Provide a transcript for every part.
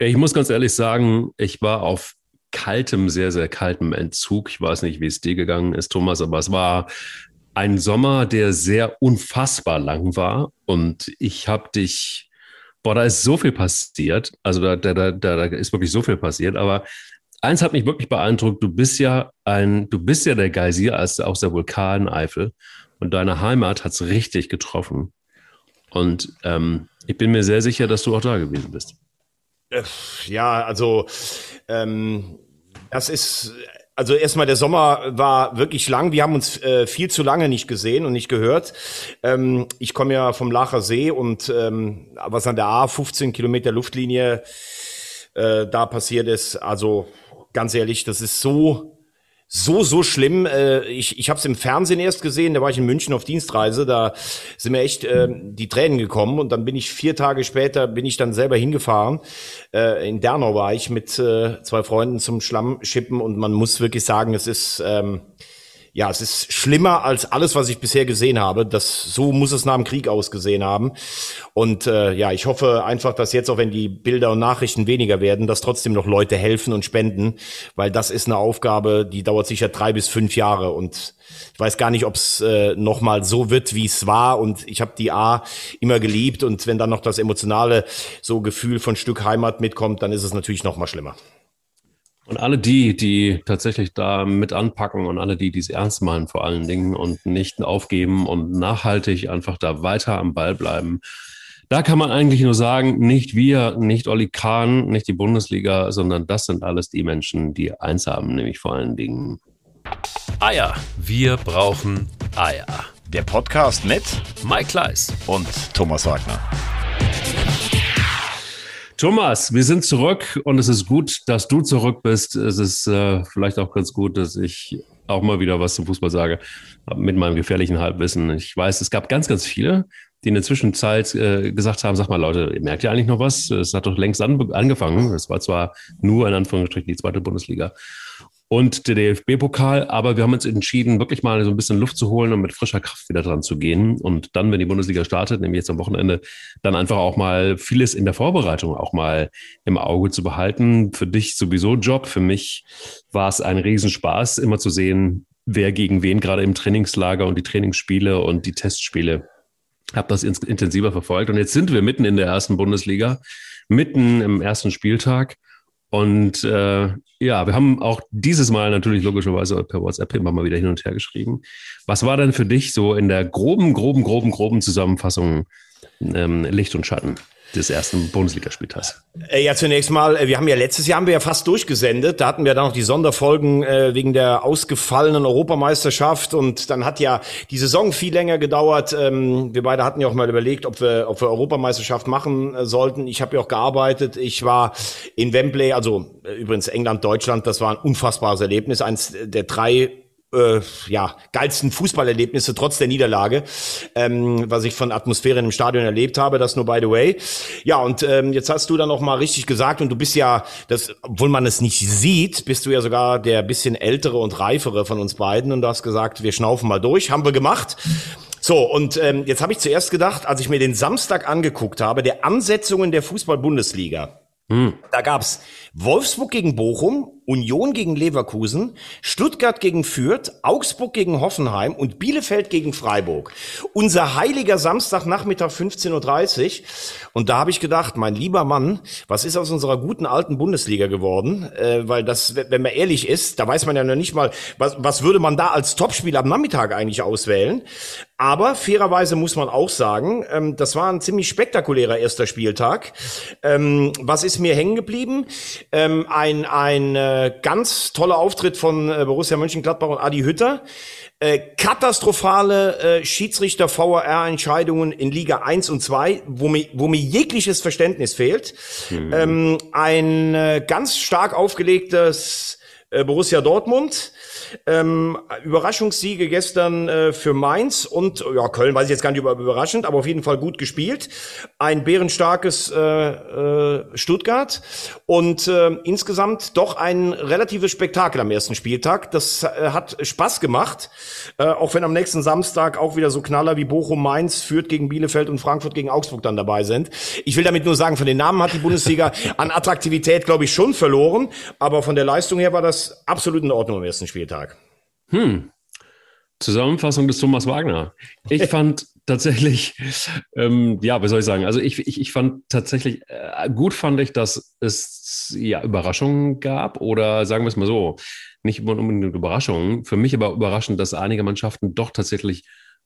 Ich muss ganz ehrlich sagen, ich war auf kaltem, sehr, sehr kaltem Entzug. Ich weiß nicht, wie es dir gegangen ist, Thomas, aber es war ein Sommer, der sehr unfassbar lang war. Und ich habe dich, boah, da ist so viel passiert. Also da, da, da, da ist wirklich so viel passiert. Aber eins hat mich wirklich beeindruckt. Du bist ja ein, du bist ja der Geysir aus der Vulkan Eifel. Und deine Heimat hat es richtig getroffen. Und ähm, ich bin mir sehr sicher, dass du auch da gewesen bist. Äh, ja, also ähm, das ist also erstmal der Sommer war wirklich lang. Wir haben uns äh, viel zu lange nicht gesehen und nicht gehört. Ähm, ich komme ja vom Lacher See und ähm, was an der A 15 Kilometer Luftlinie äh, da passiert ist, also ganz ehrlich, das ist so so, so schlimm. Äh, ich ich habe es im Fernsehen erst gesehen, da war ich in München auf Dienstreise, da sind mir echt äh, die Tränen gekommen und dann bin ich vier Tage später, bin ich dann selber hingefahren. Äh, in Dernau war ich mit äh, zwei Freunden zum Schlammschippen und man muss wirklich sagen, es ist... Ähm, ja, es ist schlimmer als alles, was ich bisher gesehen habe. Das, so muss es nach dem Krieg ausgesehen haben. Und äh, ja, ich hoffe einfach, dass jetzt, auch wenn die Bilder und Nachrichten weniger werden, dass trotzdem noch Leute helfen und spenden, weil das ist eine Aufgabe, die dauert sicher drei bis fünf Jahre. Und ich weiß gar nicht, ob es äh, nochmal so wird, wie es war. Und ich habe die A immer geliebt. Und wenn dann noch das emotionale so Gefühl von Stück Heimat mitkommt, dann ist es natürlich noch mal schlimmer. Und alle die, die tatsächlich da mit anpacken und alle die, die es ernst meinen vor allen Dingen und nicht aufgeben und nachhaltig einfach da weiter am Ball bleiben. Da kann man eigentlich nur sagen, nicht wir, nicht Olli Kahn, nicht die Bundesliga, sondern das sind alles die Menschen, die eins haben, nämlich vor allen Dingen Eier. Wir brauchen Eier. Der Podcast mit Mike Kleiss und Thomas Wagner. Thomas, wir sind zurück und es ist gut, dass du zurück bist. Es ist äh, vielleicht auch ganz gut, dass ich auch mal wieder was zum Fußball sage, mit meinem gefährlichen Halbwissen. Ich weiß, es gab ganz, ganz viele, die in der Zwischenzeit äh, gesagt haben, sag mal Leute, merkt ihr eigentlich noch was? Es hat doch längst an, angefangen. Es war zwar nur in Anführungsstrichen die zweite Bundesliga und der DFB-Pokal. Aber wir haben uns entschieden, wirklich mal so ein bisschen Luft zu holen und mit frischer Kraft wieder dran zu gehen. Und dann, wenn die Bundesliga startet, nämlich jetzt am Wochenende, dann einfach auch mal vieles in der Vorbereitung auch mal im Auge zu behalten. Für dich sowieso Job. Für mich war es ein Riesenspaß, immer zu sehen, wer gegen wen gerade im Trainingslager und die Trainingsspiele und die Testspiele. Habe das intensiver verfolgt. Und jetzt sind wir mitten in der ersten Bundesliga, mitten im ersten Spieltag. Und äh, ja, wir haben auch dieses Mal natürlich logischerweise per WhatsApp immer mal wieder hin und her geschrieben. Was war denn für dich so in der groben, groben, groben, groben Zusammenfassung ähm, Licht und Schatten? Des ersten Bundesligaspieltags? Äh, ja, zunächst mal, äh, wir haben ja letztes Jahr haben wir ja fast durchgesendet. Da hatten wir dann noch die Sonderfolgen äh, wegen der ausgefallenen Europameisterschaft und dann hat ja die Saison viel länger gedauert. Ähm, wir beide hatten ja auch mal überlegt, ob wir, ob wir Europameisterschaft machen äh, sollten. Ich habe ja auch gearbeitet. Ich war in Wembley, also äh, übrigens England, Deutschland. Das war ein unfassbares Erlebnis, eins der drei äh, ja, geilsten Fußballerlebnisse trotz der Niederlage, ähm, was ich von Atmosphäre im Stadion erlebt habe, das nur by the way. Ja, und ähm, jetzt hast du dann noch mal richtig gesagt und du bist ja, das, obwohl man es nicht sieht, bist du ja sogar der bisschen ältere und reifere von uns beiden und du hast gesagt, wir schnaufen mal durch, haben wir gemacht. So, und ähm, jetzt habe ich zuerst gedacht, als ich mir den Samstag angeguckt habe, der Ansetzungen der Fußball-Bundesliga, hm. da gab's Wolfsburg gegen Bochum, Union gegen Leverkusen, Stuttgart gegen Fürth, Augsburg gegen Hoffenheim und Bielefeld gegen Freiburg. Unser heiliger Samstagnachmittag 15.30 Uhr. Und da habe ich gedacht, mein lieber Mann, was ist aus unserer guten alten Bundesliga geworden? Äh, weil das, wenn man ehrlich ist, da weiß man ja noch nicht mal, was, was würde man da als Topspiel am Nachmittag eigentlich auswählen. Aber fairerweise muss man auch sagen, ähm, das war ein ziemlich spektakulärer erster Spieltag. Ähm, was ist mir hängen geblieben? Ähm, ein ein äh, ganz toller Auftritt von äh, Borussia Mönchengladbach und Adi Hütter. Äh, katastrophale äh, Schiedsrichter-VAR-Entscheidungen in Liga 1 und 2, wo mir, wo mir jegliches Verständnis fehlt. Mhm. Ähm, ein äh, ganz stark aufgelegtes äh, Borussia Dortmund. Ähm, Überraschungssiege gestern äh, für Mainz und ja, Köln weiß ich jetzt gar nicht über überraschend, aber auf jeden Fall gut gespielt. Ein bärenstarkes äh, äh, Stuttgart und äh, insgesamt doch ein relatives Spektakel am ersten Spieltag. Das äh, hat Spaß gemacht, äh, auch wenn am nächsten Samstag auch wieder so Knaller wie Bochum, Mainz, Fürth gegen Bielefeld und Frankfurt gegen Augsburg dann dabei sind. Ich will damit nur sagen, von den Namen hat die Bundesliga an Attraktivität, glaube ich, schon verloren, aber von der Leistung her war das absolut in Ordnung am ersten Spieltag. Hm. Zusammenfassung des Thomas Wagner. Ich fand tatsächlich, ähm, ja, wie soll ich sagen? Also ich, ich, ich fand tatsächlich, äh, gut fand ich, dass es ja Überraschungen gab oder sagen wir es mal so, nicht unbedingt Überraschungen. Für mich aber überraschend, dass einige Mannschaften doch tatsächlich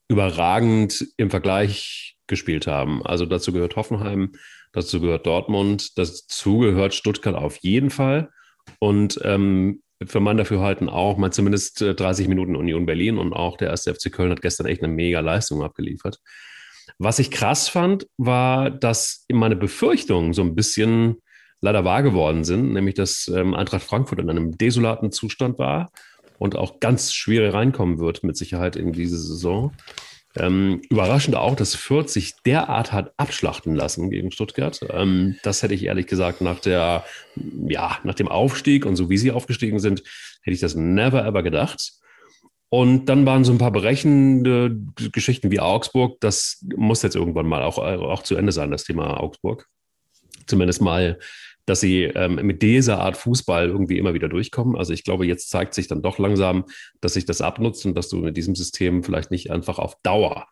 überragend im Vergleich gespielt haben. Also dazu gehört Hoffenheim, dazu gehört Dortmund, dazu gehört Stuttgart auf jeden Fall. Und ähm, für mein Dafürhalten auch mal zumindest 30 äh, Minuten Union Berlin und auch der erste FC Köln hat gestern echt eine mega Leistung abgeliefert. Was ich krass fand, war, dass meine Befürchtungen so ein bisschen leider wahr geworden sind, nämlich dass ähm, Eintracht Frankfurt in einem desolaten Zustand war und auch ganz schwer reinkommen wird mit Sicherheit in diese Saison. Ähm, überraschend auch, dass Fürth sich derart hat abschlachten lassen gegen Stuttgart. Ähm, das hätte ich ehrlich gesagt nach der, ja, nach dem Aufstieg und so wie sie aufgestiegen sind, hätte ich das never ever gedacht. Und dann waren so ein paar berechnende Geschichten wie Augsburg. Das muss jetzt irgendwann mal auch, auch zu Ende sein, das Thema Augsburg. Zumindest mal dass sie ähm, mit dieser Art Fußball irgendwie immer wieder durchkommen. Also ich glaube, jetzt zeigt sich dann doch langsam, dass sich das abnutzt und dass du mit diesem System vielleicht nicht einfach auf Dauer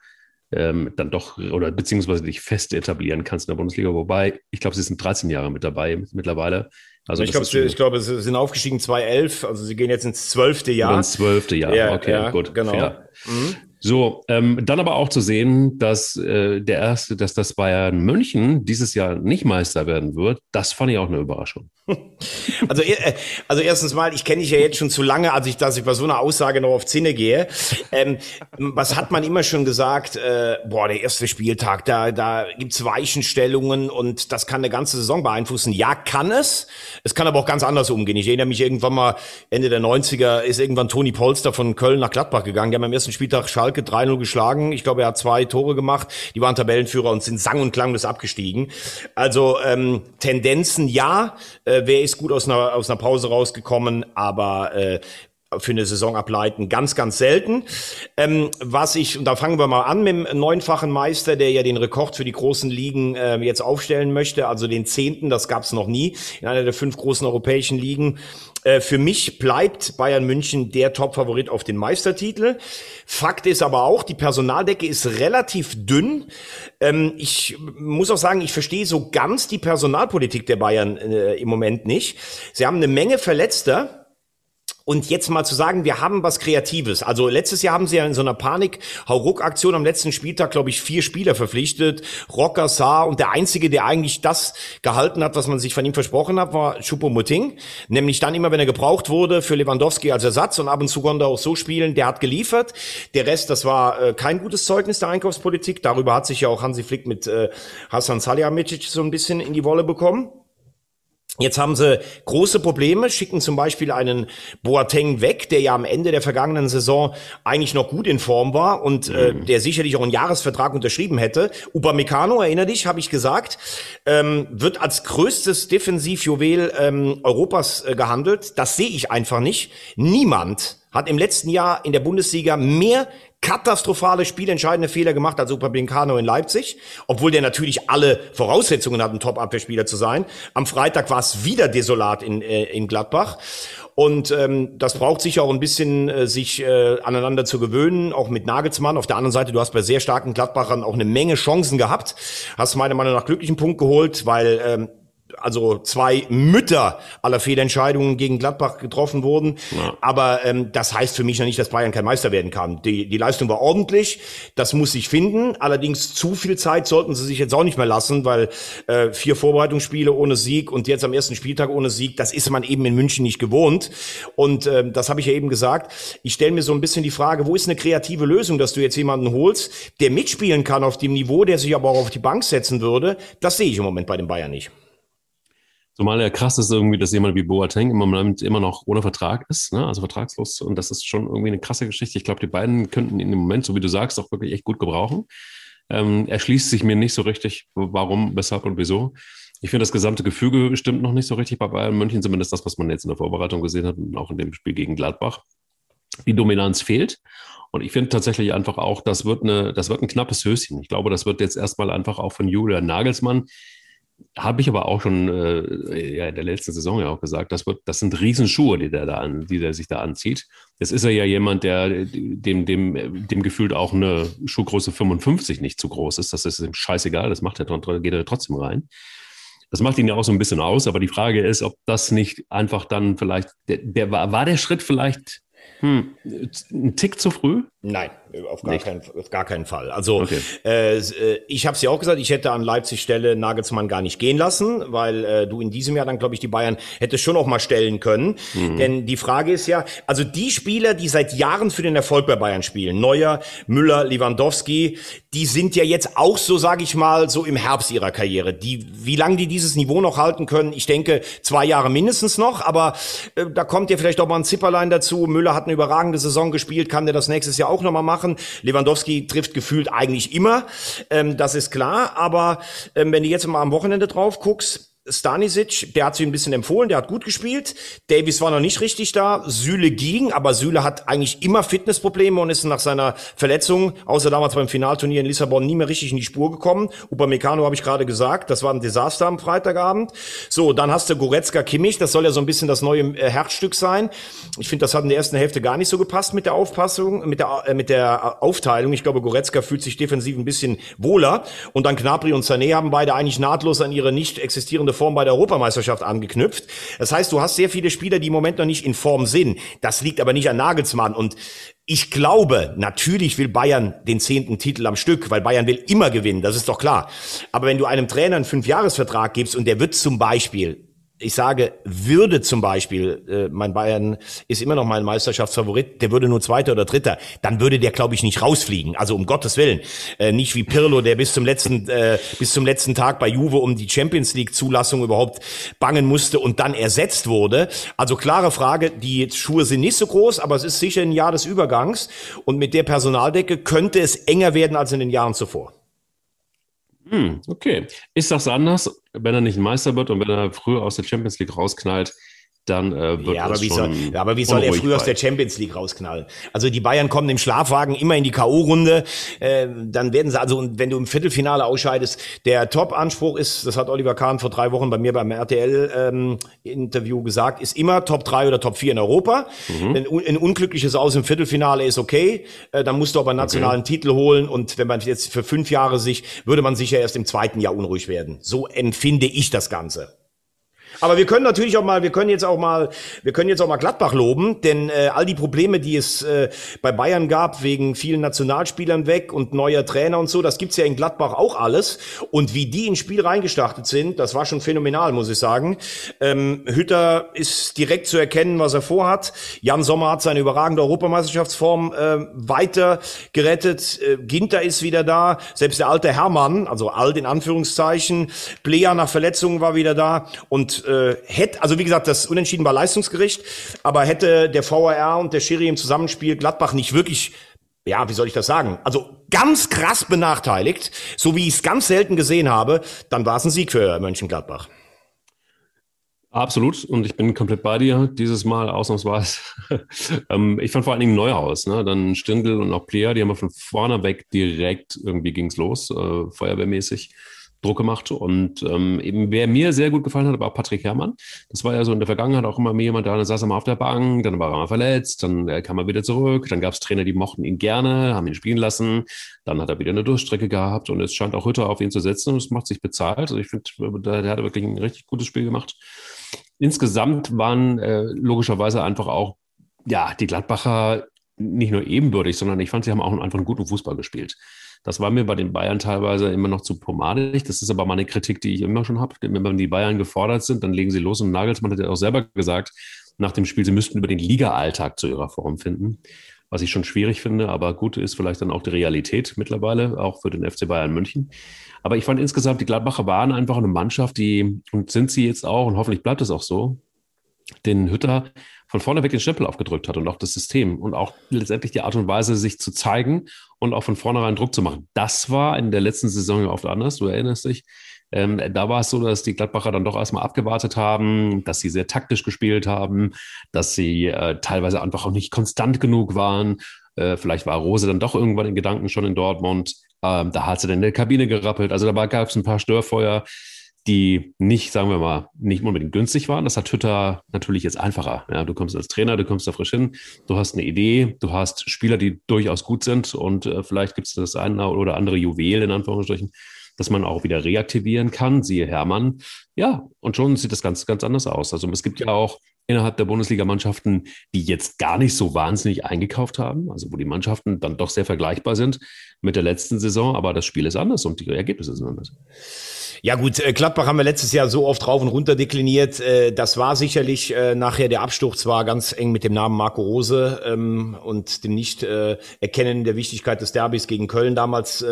ähm, dann doch oder beziehungsweise dich fest etablieren kannst in der Bundesliga. Wobei, ich glaube, sie sind 13 Jahre mit dabei mittlerweile. Also ich glaube, ich glaube, sie sind aufgestiegen 2011, also sie gehen jetzt ins zwölfte Jahr. Ins zwölfte Jahr, ja, okay, ja, gut. Genau. Mhm. So, ähm, dann aber auch zu sehen, dass äh, der erste, dass das Bayern München dieses Jahr nicht Meister werden wird, das fand ich auch eine Überraschung. Also, äh, also erstens mal, ich kenne dich ja jetzt schon zu lange, als ich, dass ich bei so einer Aussage noch auf Zinne gehe. Ähm, was hat man immer schon gesagt? Äh, boah, der erste Spieltag, da, da gibt's Weichenstellungen und das kann eine ganze Saison beeinflussen. Ja, kann es. Es kann aber auch ganz anders umgehen. Ich erinnere mich irgendwann mal, Ende der 90er ist irgendwann Toni Polster von Köln nach Gladbach gegangen. Die haben am ersten Spieltag Schalke 3-0 geschlagen. Ich glaube, er hat zwei Tore gemacht. Die waren Tabellenführer und sind sang- und klanglos abgestiegen. Also ähm, Tendenzen ja. Äh, äh, wer ist gut aus einer, aus einer Pause rausgekommen, aber äh, für eine Saison ableiten, ganz, ganz selten. Ähm, was ich, und da fangen wir mal an mit dem neunfachen Meister, der ja den Rekord für die großen Ligen äh, jetzt aufstellen möchte, also den zehnten, das gab es noch nie, in einer der fünf großen europäischen Ligen. Äh, für mich bleibt Bayern München der Top-Favorit auf den Meistertitel. Fakt ist aber auch, die Personaldecke ist relativ dünn. Ähm, ich muss auch sagen, ich verstehe so ganz die Personalpolitik der Bayern äh, im Moment nicht. Sie haben eine Menge Verletzter und jetzt mal zu sagen, wir haben was Kreatives. Also letztes Jahr haben sie ja in so einer Panik-Hauruck-Aktion am letzten Spieltag, glaube ich, vier Spieler verpflichtet. Rocker, Saar und der Einzige, der eigentlich das gehalten hat, was man sich von ihm versprochen hat, war Choupo-Moting. Nämlich dann immer, wenn er gebraucht wurde, für Lewandowski als Ersatz und ab und zu konnte er auch so spielen, der hat geliefert. Der Rest, das war äh, kein gutes Zeugnis der Einkaufspolitik. Darüber hat sich ja auch Hansi Flick mit äh, Hassan Salihamidzic so ein bisschen in die Wolle bekommen. Jetzt haben sie große Probleme, schicken zum Beispiel einen Boateng weg, der ja am Ende der vergangenen Saison eigentlich noch gut in Form war und äh, mhm. der sicherlich auch einen Jahresvertrag unterschrieben hätte. Upamecano, erinnere dich, habe ich gesagt, ähm, wird als größtes Defensivjuwel ähm, Europas äh, gehandelt. Das sehe ich einfach nicht. Niemand hat im letzten Jahr in der Bundesliga mehr katastrophale spielentscheidende Fehler gemacht als Upamecano in Leipzig, obwohl der natürlich alle Voraussetzungen hat, ein Top-Abwehrspieler zu sein. Am Freitag war es wieder desolat in, äh, in Gladbach. Und ähm, das braucht sicher auch ein bisschen, äh, sich äh, aneinander zu gewöhnen, auch mit Nagelsmann. Auf der anderen Seite, du hast bei sehr starken Gladbachern auch eine Menge Chancen gehabt. Hast meiner Meinung nach glücklichen Punkt geholt, weil ähm, also zwei Mütter aller Fehlentscheidungen gegen Gladbach getroffen wurden. Ja. Aber ähm, das heißt für mich noch nicht, dass Bayern kein Meister werden kann. Die, die Leistung war ordentlich, das muss sich finden. Allerdings zu viel Zeit sollten sie sich jetzt auch nicht mehr lassen, weil äh, vier Vorbereitungsspiele ohne Sieg und jetzt am ersten Spieltag ohne Sieg, das ist man eben in München nicht gewohnt. Und ähm, das habe ich ja eben gesagt. Ich stelle mir so ein bisschen die Frage, wo ist eine kreative Lösung, dass du jetzt jemanden holst, der mitspielen kann auf dem Niveau, der sich aber auch auf die Bank setzen würde. Das sehe ich im Moment bei den Bayern nicht. Zumal ja krass ist irgendwie, dass jemand wie Boateng im Moment immer noch ohne Vertrag ist, ne? also vertragslos. Und das ist schon irgendwie eine krasse Geschichte. Ich glaube, die beiden könnten in dem Moment, so wie du sagst, auch wirklich echt gut gebrauchen. Ähm, erschließt sich mir nicht so richtig, warum, weshalb und wieso. Ich finde, das gesamte Gefüge stimmt noch nicht so richtig bei Bayern München, zumindest das, was man jetzt in der Vorbereitung gesehen hat und auch in dem Spiel gegen Gladbach. Die Dominanz fehlt. Und ich finde tatsächlich einfach auch, das wird, eine, das wird ein knappes Höschen. Ich glaube, das wird jetzt erstmal einfach auch von Julian Nagelsmann habe ich aber auch schon äh, ja, in der letzten Saison ja auch gesagt, das, wird, das sind Riesenschuhe, die der, da an, die der sich da anzieht. Jetzt ist er ja jemand, der dem, dem, dem gefühlt auch eine Schuhgröße 55 nicht zu groß ist. Das ist ihm scheißegal, das macht er, geht er trotzdem rein. Das macht ihn ja auch so ein bisschen aus, aber die Frage ist, ob das nicht einfach dann vielleicht, der, der war, war der Schritt vielleicht hm, ein Tick zu früh? Nein, auf gar, keinen, auf gar keinen Fall. Also okay. äh, äh ich habe es ja auch gesagt, ich hätte an Leipzig Stelle Nagelsmann gar nicht gehen lassen, weil äh, du in diesem Jahr dann, glaube ich, die Bayern hättest schon auch mal stellen können. Mhm. Denn die Frage ist ja, also die Spieler, die seit Jahren für den Erfolg bei Bayern spielen, Neuer, Müller, Lewandowski, die sind ja jetzt auch so, sage ich mal, so im Herbst ihrer Karriere. Die, wie lange die dieses Niveau noch halten können, ich denke zwei Jahre mindestens noch, aber äh, da kommt ja vielleicht auch mal ein Zipperlein dazu. Müller hat eine überragende Saison gespielt, kann der das nächstes Jahr auch nochmal machen. Lewandowski trifft gefühlt eigentlich immer, ähm, das ist klar. Aber ähm, wenn du jetzt mal am Wochenende drauf guckst, Stanisic, der hat sich ein bisschen empfohlen, der hat gut gespielt. Davis war noch nicht richtig da. Süle ging, aber Süle hat eigentlich immer Fitnessprobleme und ist nach seiner Verletzung, außer damals beim Finalturnier in Lissabon, nie mehr richtig in die Spur gekommen. Upamecano habe ich gerade gesagt, das war ein Desaster am Freitagabend. So, dann hast du Goretzka Kimmich, das soll ja so ein bisschen das neue äh, Herzstück sein. Ich finde, das hat in der ersten Hälfte gar nicht so gepasst mit der Aufpassung, mit der, äh, mit der Aufteilung. Ich glaube, Goretzka fühlt sich defensiv ein bisschen wohler. Und dann Knapri und Sané haben beide eigentlich nahtlos an ihre nicht existierende Form bei der Europameisterschaft angeknüpft. Das heißt, du hast sehr viele Spieler, die im Moment noch nicht in Form sind. Das liegt aber nicht an Nagelsmann. Und ich glaube, natürlich will Bayern den zehnten Titel am Stück, weil Bayern will immer gewinnen, das ist doch klar. Aber wenn du einem Trainer einen Fünfjahresvertrag gibst und der wird zum Beispiel ich sage, würde zum Beispiel, äh, mein Bayern ist immer noch mein Meisterschaftsfavorit, der würde nur Zweiter oder Dritter, dann würde der, glaube ich, nicht rausfliegen. Also um Gottes Willen. Äh, nicht wie Pirlo, der bis zum letzten, äh, bis zum letzten Tag bei Juve um die Champions League-Zulassung überhaupt bangen musste und dann ersetzt wurde. Also klare Frage, die Schuhe sind nicht so groß, aber es ist sicher ein Jahr des Übergangs. Und mit der Personaldecke könnte es enger werden als in den Jahren zuvor. Hm, okay. Ich sag's anders, wenn er nicht Meister wird und wenn er früher aus der Champions League rausknallt, dann äh, wird ja, aber wie soll, aber wie soll er früher aus der Champions League rausknallen? Also die Bayern kommen im Schlafwagen immer in die K.O.-Runde, äh, dann werden sie, also wenn du im Viertelfinale ausscheidest, der Top-Anspruch ist, das hat Oliver Kahn vor drei Wochen bei mir beim RTL-Interview ähm, gesagt, ist immer Top 3 oder Top 4 in Europa. Mhm. Ein, ein, unglückliches Aus im Viertelfinale ist okay, äh, dann musst du aber einen nationalen okay. Titel holen und wenn man jetzt für fünf Jahre sich, würde man sicher erst im zweiten Jahr unruhig werden. So empfinde ich das Ganze. Aber wir können natürlich auch mal, wir können jetzt auch mal, wir können jetzt auch mal Gladbach loben, denn äh, all die Probleme, die es äh, bei Bayern gab, wegen vielen Nationalspielern weg und neuer Trainer und so, das gibt's ja in Gladbach auch alles. Und wie die ins Spiel reingestartet sind, das war schon phänomenal, muss ich sagen. Ähm, Hütter ist direkt zu erkennen, was er vorhat. Jan Sommer hat seine überragende Europameisterschaftsform äh, weiter gerettet. Äh, Ginter ist wieder da. Selbst der alte Hermann, also alt in Anführungszeichen. Plea nach Verletzungen war wieder da. Und äh, hätte, also wie gesagt, das Unentschieden war Leistungsgericht, aber hätte der VAR und der Schiri im Zusammenspiel Gladbach nicht wirklich ja, wie soll ich das sagen? Also ganz krass benachteiligt, so wie ich es ganz selten gesehen habe, dann war es ein Sieg für Mönchengladbach. Absolut. Und ich bin komplett bei dir. Dieses Mal ausnahmsweise. ähm, ich fand vor allen Dingen Neuhaus. Ne? Dann Stindl und auch Player, die haben wir von vorne weg direkt irgendwie ging's los, äh, feuerwehrmäßig. Druck gemacht. Und ähm, eben, wer mir sehr gut gefallen hat, war auch Patrick Herrmann. Das war ja so in der Vergangenheit auch immer mir jemand da, dann saß er mal auf der Bank, dann war er mal verletzt, dann äh, kam er wieder zurück, dann gab es Trainer, die mochten ihn gerne, haben ihn spielen lassen, dann hat er wieder eine Durchstrecke gehabt und es scheint auch Hütter auf ihn zu setzen und es macht sich bezahlt. Also ich finde, der, der hat wirklich ein richtig gutes Spiel gemacht. Insgesamt waren äh, logischerweise einfach auch ja, die Gladbacher nicht nur ebenbürtig, sondern ich fand, sie haben auch einfach einen guten Fußball gespielt. Das war mir bei den Bayern teilweise immer noch zu pomadig. Das ist aber mal eine Kritik, die ich immer schon habe. Wenn die Bayern gefordert sind, dann legen sie los. Und Nagelsmann hat ja auch selber gesagt, nach dem Spiel, sie müssten über den Liga-Alltag zu ihrer Form finden. was ich schon schwierig finde, aber gut ist vielleicht dann auch die Realität mittlerweile, auch für den FC Bayern München. Aber ich fand insgesamt, die Gladbacher waren einfach eine Mannschaft, die, und sind sie jetzt auch, und hoffentlich bleibt es auch so, den Hütter von vorne weg den Stempel aufgedrückt hat und auch das System und auch letztendlich die Art und Weise, sich zu zeigen und auch von vornherein Druck zu machen. Das war in der letzten Saison oft anders, du erinnerst dich. Ähm, da war es so, dass die Gladbacher dann doch erstmal abgewartet haben, dass sie sehr taktisch gespielt haben, dass sie äh, teilweise einfach auch nicht konstant genug waren. Äh, vielleicht war Rose dann doch irgendwann in Gedanken schon in Dortmund. Ähm, da hat sie dann in der Kabine gerappelt. Also da gab es ein paar Störfeuer, die nicht, sagen wir mal, nicht unbedingt günstig waren. Das hat Hütter natürlich jetzt einfacher. Ja, du kommst als Trainer, du kommst da frisch hin, du hast eine Idee, du hast Spieler, die durchaus gut sind und äh, vielleicht gibt es das eine oder andere Juwel in Anführungsstrichen, dass man auch wieder reaktivieren kann, siehe Hermann. Ja, und schon sieht das ganz, ganz anders aus. Also es gibt ja auch innerhalb der Bundesliga-Mannschaften, die jetzt gar nicht so wahnsinnig eingekauft haben, also wo die Mannschaften dann doch sehr vergleichbar sind mit der letzten Saison, aber das Spiel ist anders und die Ergebnisse sind anders. Ja gut, äh, Gladbach haben wir letztes Jahr so oft rauf und runter dekliniert. Äh, das war sicherlich äh, nachher der Absturz war ganz eng mit dem Namen Marco Rose ähm, und dem Nicht-Erkennen der Wichtigkeit des Derbys gegen Köln damals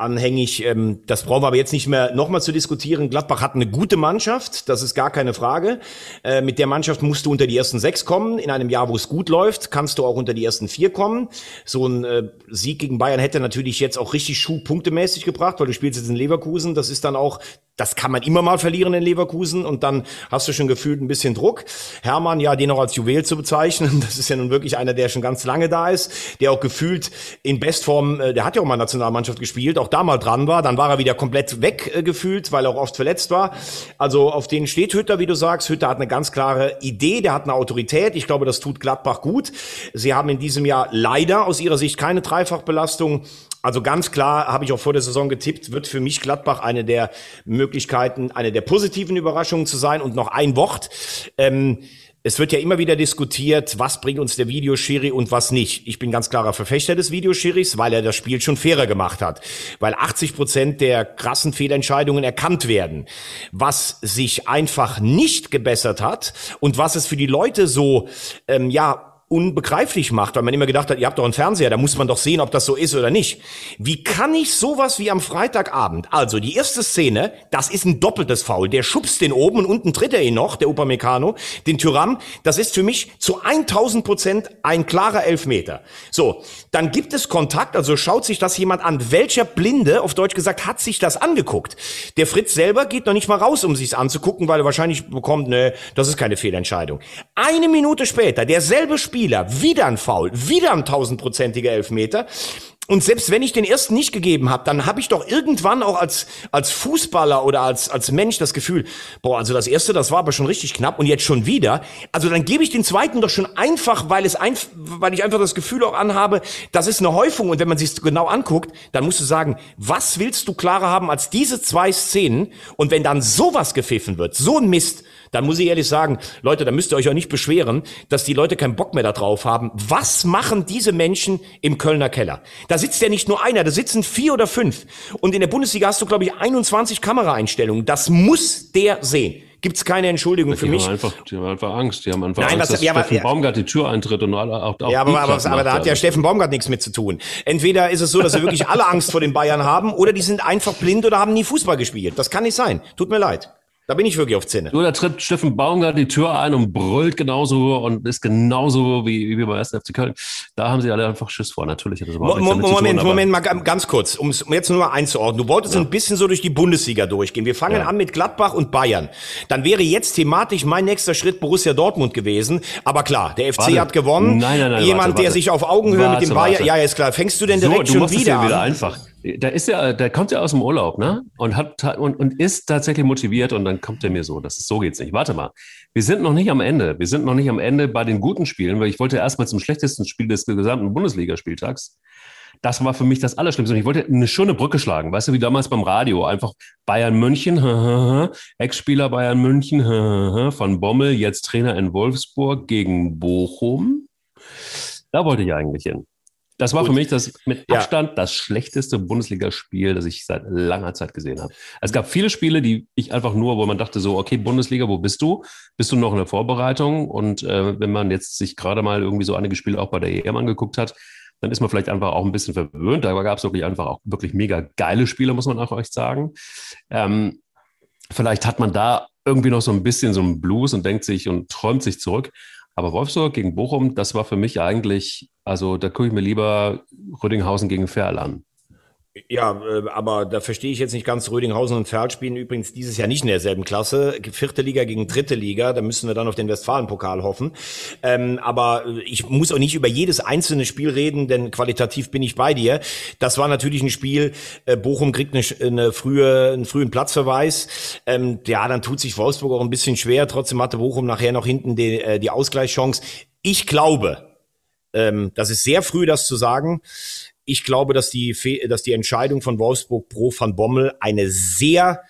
anhängig. Ähm, das brauchen wir aber jetzt nicht mehr nochmal zu diskutieren. Gladbach hat eine gute Mannschaft, das ist gar keine Frage. Äh, mit der Mannschaft musst du unter die ersten sechs kommen. In einem Jahr, wo es gut läuft, kannst du auch unter die ersten vier kommen. So ein äh, Sieg gegen Bayern hätte natürlich jetzt auch richtig Schuh punktemäßig gebracht, weil du spielst jetzt in Leverkusen. Das ist dann auch das kann man immer mal verlieren in Leverkusen und dann hast du schon gefühlt ein bisschen Druck. Hermann, ja, den auch als Juwel zu bezeichnen, das ist ja nun wirklich einer, der schon ganz lange da ist, der auch gefühlt in Bestform, äh, der hat ja auch mal Nationalmannschaft gespielt, auch da mal dran war, dann war er wieder komplett weg äh, weil er auch oft verletzt war. Also auf den steht Hütter, wie du sagst. Hütter hat eine ganz klare Idee, der hat eine Autorität. Ich glaube, das tut Gladbach gut. Sie haben in diesem Jahr leider aus ihrer Sicht keine Dreifachbelastung. Also ganz klar habe ich auch vor der Saison getippt, wird für mich Gladbach eine der Möglichkeiten, eine der positiven Überraschungen zu sein. Und noch ein Wort. Ähm, es wird ja immer wieder diskutiert, was bringt uns der Videoschiri und was nicht. Ich bin ganz klarer Verfechter des Videoschiris, weil er das Spiel schon fairer gemacht hat. Weil 80 Prozent der krassen Fehlentscheidungen erkannt werden. Was sich einfach nicht gebessert hat und was es für die Leute so, ähm, ja, unbegreiflich macht, weil man immer gedacht hat, ihr habt doch einen Fernseher, da muss man doch sehen, ob das so ist oder nicht. Wie kann ich sowas wie am Freitagabend, also die erste Szene, das ist ein doppeltes Foul, der schubst den oben und unten tritt er ihn noch, der Upamecano, den Tyram, das ist für mich zu 1000 Prozent ein klarer Elfmeter. So, dann gibt es Kontakt, also schaut sich das jemand an. Welcher Blinde, auf Deutsch gesagt, hat sich das angeguckt? Der Fritz selber geht noch nicht mal raus, um sich's anzugucken, weil er wahrscheinlich bekommt, ne, das ist keine Fehlentscheidung. Eine Minute später, derselbe Spieler, Spieler, wieder ein Foul, wieder ein tausendprozentiger Elfmeter. Und selbst wenn ich den ersten nicht gegeben habe, dann habe ich doch irgendwann auch als, als Fußballer oder als, als Mensch das Gefühl, boah, also das erste, das war aber schon richtig knapp und jetzt schon wieder. Also dann gebe ich den zweiten doch schon einfach, weil es ein, weil ich einfach das Gefühl auch anhabe, das ist eine Häufung. Und wenn man sich genau anguckt, dann musst du sagen, was willst du klarer haben als diese zwei Szenen? Und wenn dann sowas gepfiffen wird, so ein Mist, dann muss ich ehrlich sagen, Leute, da müsst ihr euch auch nicht beschweren, dass die Leute keinen Bock mehr da drauf haben. Was machen diese Menschen im Kölner Keller? Da sitzt ja nicht nur einer, da sitzen vier oder fünf. Und in der Bundesliga hast du, glaube ich, 21 Kameraeinstellungen. Das muss der sehen gibt's keine Entschuldigung für mich. Haben einfach, die haben einfach Angst. Die haben einfach Nein, Angst, was, dass ja, Steffen ja, Baumgart die Tür eintritt und alle auch, auch Ja, aber, aber, aber, da hat ja Steffen Baumgart nichts mit zu tun. Entweder ist es so, dass sie wirklich alle Angst vor den Bayern haben, oder die sind einfach blind oder haben nie Fußball gespielt. Das kann nicht sein. Tut mir leid. Da bin ich wirklich auf Zinne. Nur da tritt Steffen Baumgart die Tür ein und brüllt genauso und ist genauso wie, wie beim 1. FC Köln. Da haben sie alle einfach Schiss vor. Natürlich Moment, Moment, tun, Moment, mal ganz kurz, um es jetzt nur mal einzuordnen. Du wolltest ja. ein bisschen so durch die Bundesliga durchgehen. Wir fangen ja. an mit Gladbach und Bayern. Dann wäre jetzt thematisch mein nächster Schritt Borussia Dortmund gewesen. Aber klar, der FC warte. hat gewonnen. Nein, nein, nein. Jemand, warte, warte. der sich auf Augenhöhe mit dem Bayern. Ja, ist klar. Fängst du denn direkt so, du schon wieder, wieder einfach. Da ist ja, der kommt ja aus dem Urlaub, ne? Und hat und, und ist tatsächlich motiviert und dann kommt er mir so, das ist so geht's nicht. Warte mal, wir sind noch nicht am Ende. Wir sind noch nicht am Ende bei den guten Spielen, weil ich wollte erstmal zum schlechtesten Spiel des gesamten Bundesligaspieltags. Das war für mich das Allerschlimmste. Und ich wollte eine schöne Brücke schlagen, weißt du, wie damals beim Radio. Einfach Bayern München, Ex-Spieler Bayern München, von Bommel, jetzt Trainer in Wolfsburg gegen Bochum. Da wollte ich eigentlich hin. Das war Gut. für mich das mit Abstand ja. das schlechteste Bundesligaspiel, das ich seit langer Zeit gesehen habe. Es gab viele Spiele, die ich einfach nur, wo man dachte so, okay, Bundesliga, wo bist du? Bist du noch in der Vorbereitung? Und äh, wenn man jetzt sich gerade mal irgendwie so einige Spiele auch bei der EM angeguckt hat, dann ist man vielleicht einfach auch ein bisschen verwöhnt. Da gab es wirklich einfach auch wirklich mega geile Spiele, muss man auch echt sagen. Ähm, vielleicht hat man da irgendwie noch so ein bisschen so einen Blues und denkt sich und träumt sich zurück. Aber Wolfsburg gegen Bochum, das war für mich eigentlich, also da gucke ich mir lieber Rödinghausen gegen Ferl an. Ja, äh, aber da verstehe ich jetzt nicht ganz. Rödinghausen und Ferl spielen übrigens dieses Jahr nicht in derselben Klasse. Vierte Liga gegen dritte Liga. Da müssen wir dann auf den Westfalenpokal hoffen. Ähm, aber ich muss auch nicht über jedes einzelne Spiel reden, denn qualitativ bin ich bei dir. Das war natürlich ein Spiel. Äh, Bochum kriegt eine, eine frühe, einen frühen Platzverweis. Ähm, ja, dann tut sich Wolfsburg auch ein bisschen schwer. Trotzdem hatte Bochum nachher noch hinten die, äh, die Ausgleichschance. Ich glaube, ähm, das ist sehr früh, das zu sagen. Ich glaube, dass die, dass die Entscheidung von Wolfsburg pro Van Bommel eine sehr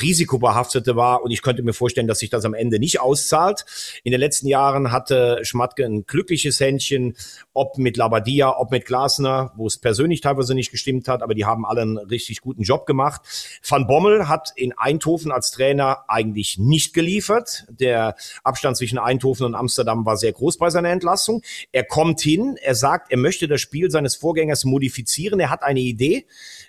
risikobehaftete war und ich könnte mir vorstellen, dass sich das am Ende nicht auszahlt. In den letzten Jahren hatte Schmatke ein glückliches Händchen, ob mit Labadia, ob mit Glasner, wo es persönlich teilweise nicht gestimmt hat, aber die haben alle einen richtig guten Job gemacht. Van Bommel hat in Eindhoven als Trainer eigentlich nicht geliefert. Der Abstand zwischen Eindhoven und Amsterdam war sehr groß bei seiner Entlassung. Er kommt hin, er sagt, er möchte das Spiel seines Vorgängers modifizieren, er hat eine Idee.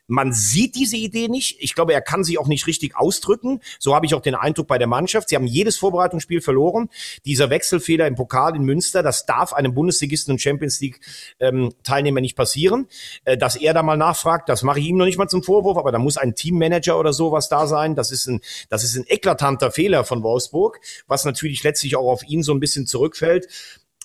Man sieht diese Idee nicht. Ich glaube, er kann sie auch nicht richtig ausdrücken. So habe ich auch den Eindruck bei der Mannschaft. Sie haben jedes Vorbereitungsspiel verloren. Dieser Wechselfehler im Pokal in Münster, das darf einem Bundesligisten und Champions League ähm, Teilnehmer nicht passieren. Äh, dass er da mal nachfragt, das mache ich ihm noch nicht mal zum Vorwurf, aber da muss ein Teammanager oder sowas da sein. Das ist ein, das ist ein eklatanter Fehler von Wolfsburg, was natürlich letztlich auch auf ihn so ein bisschen zurückfällt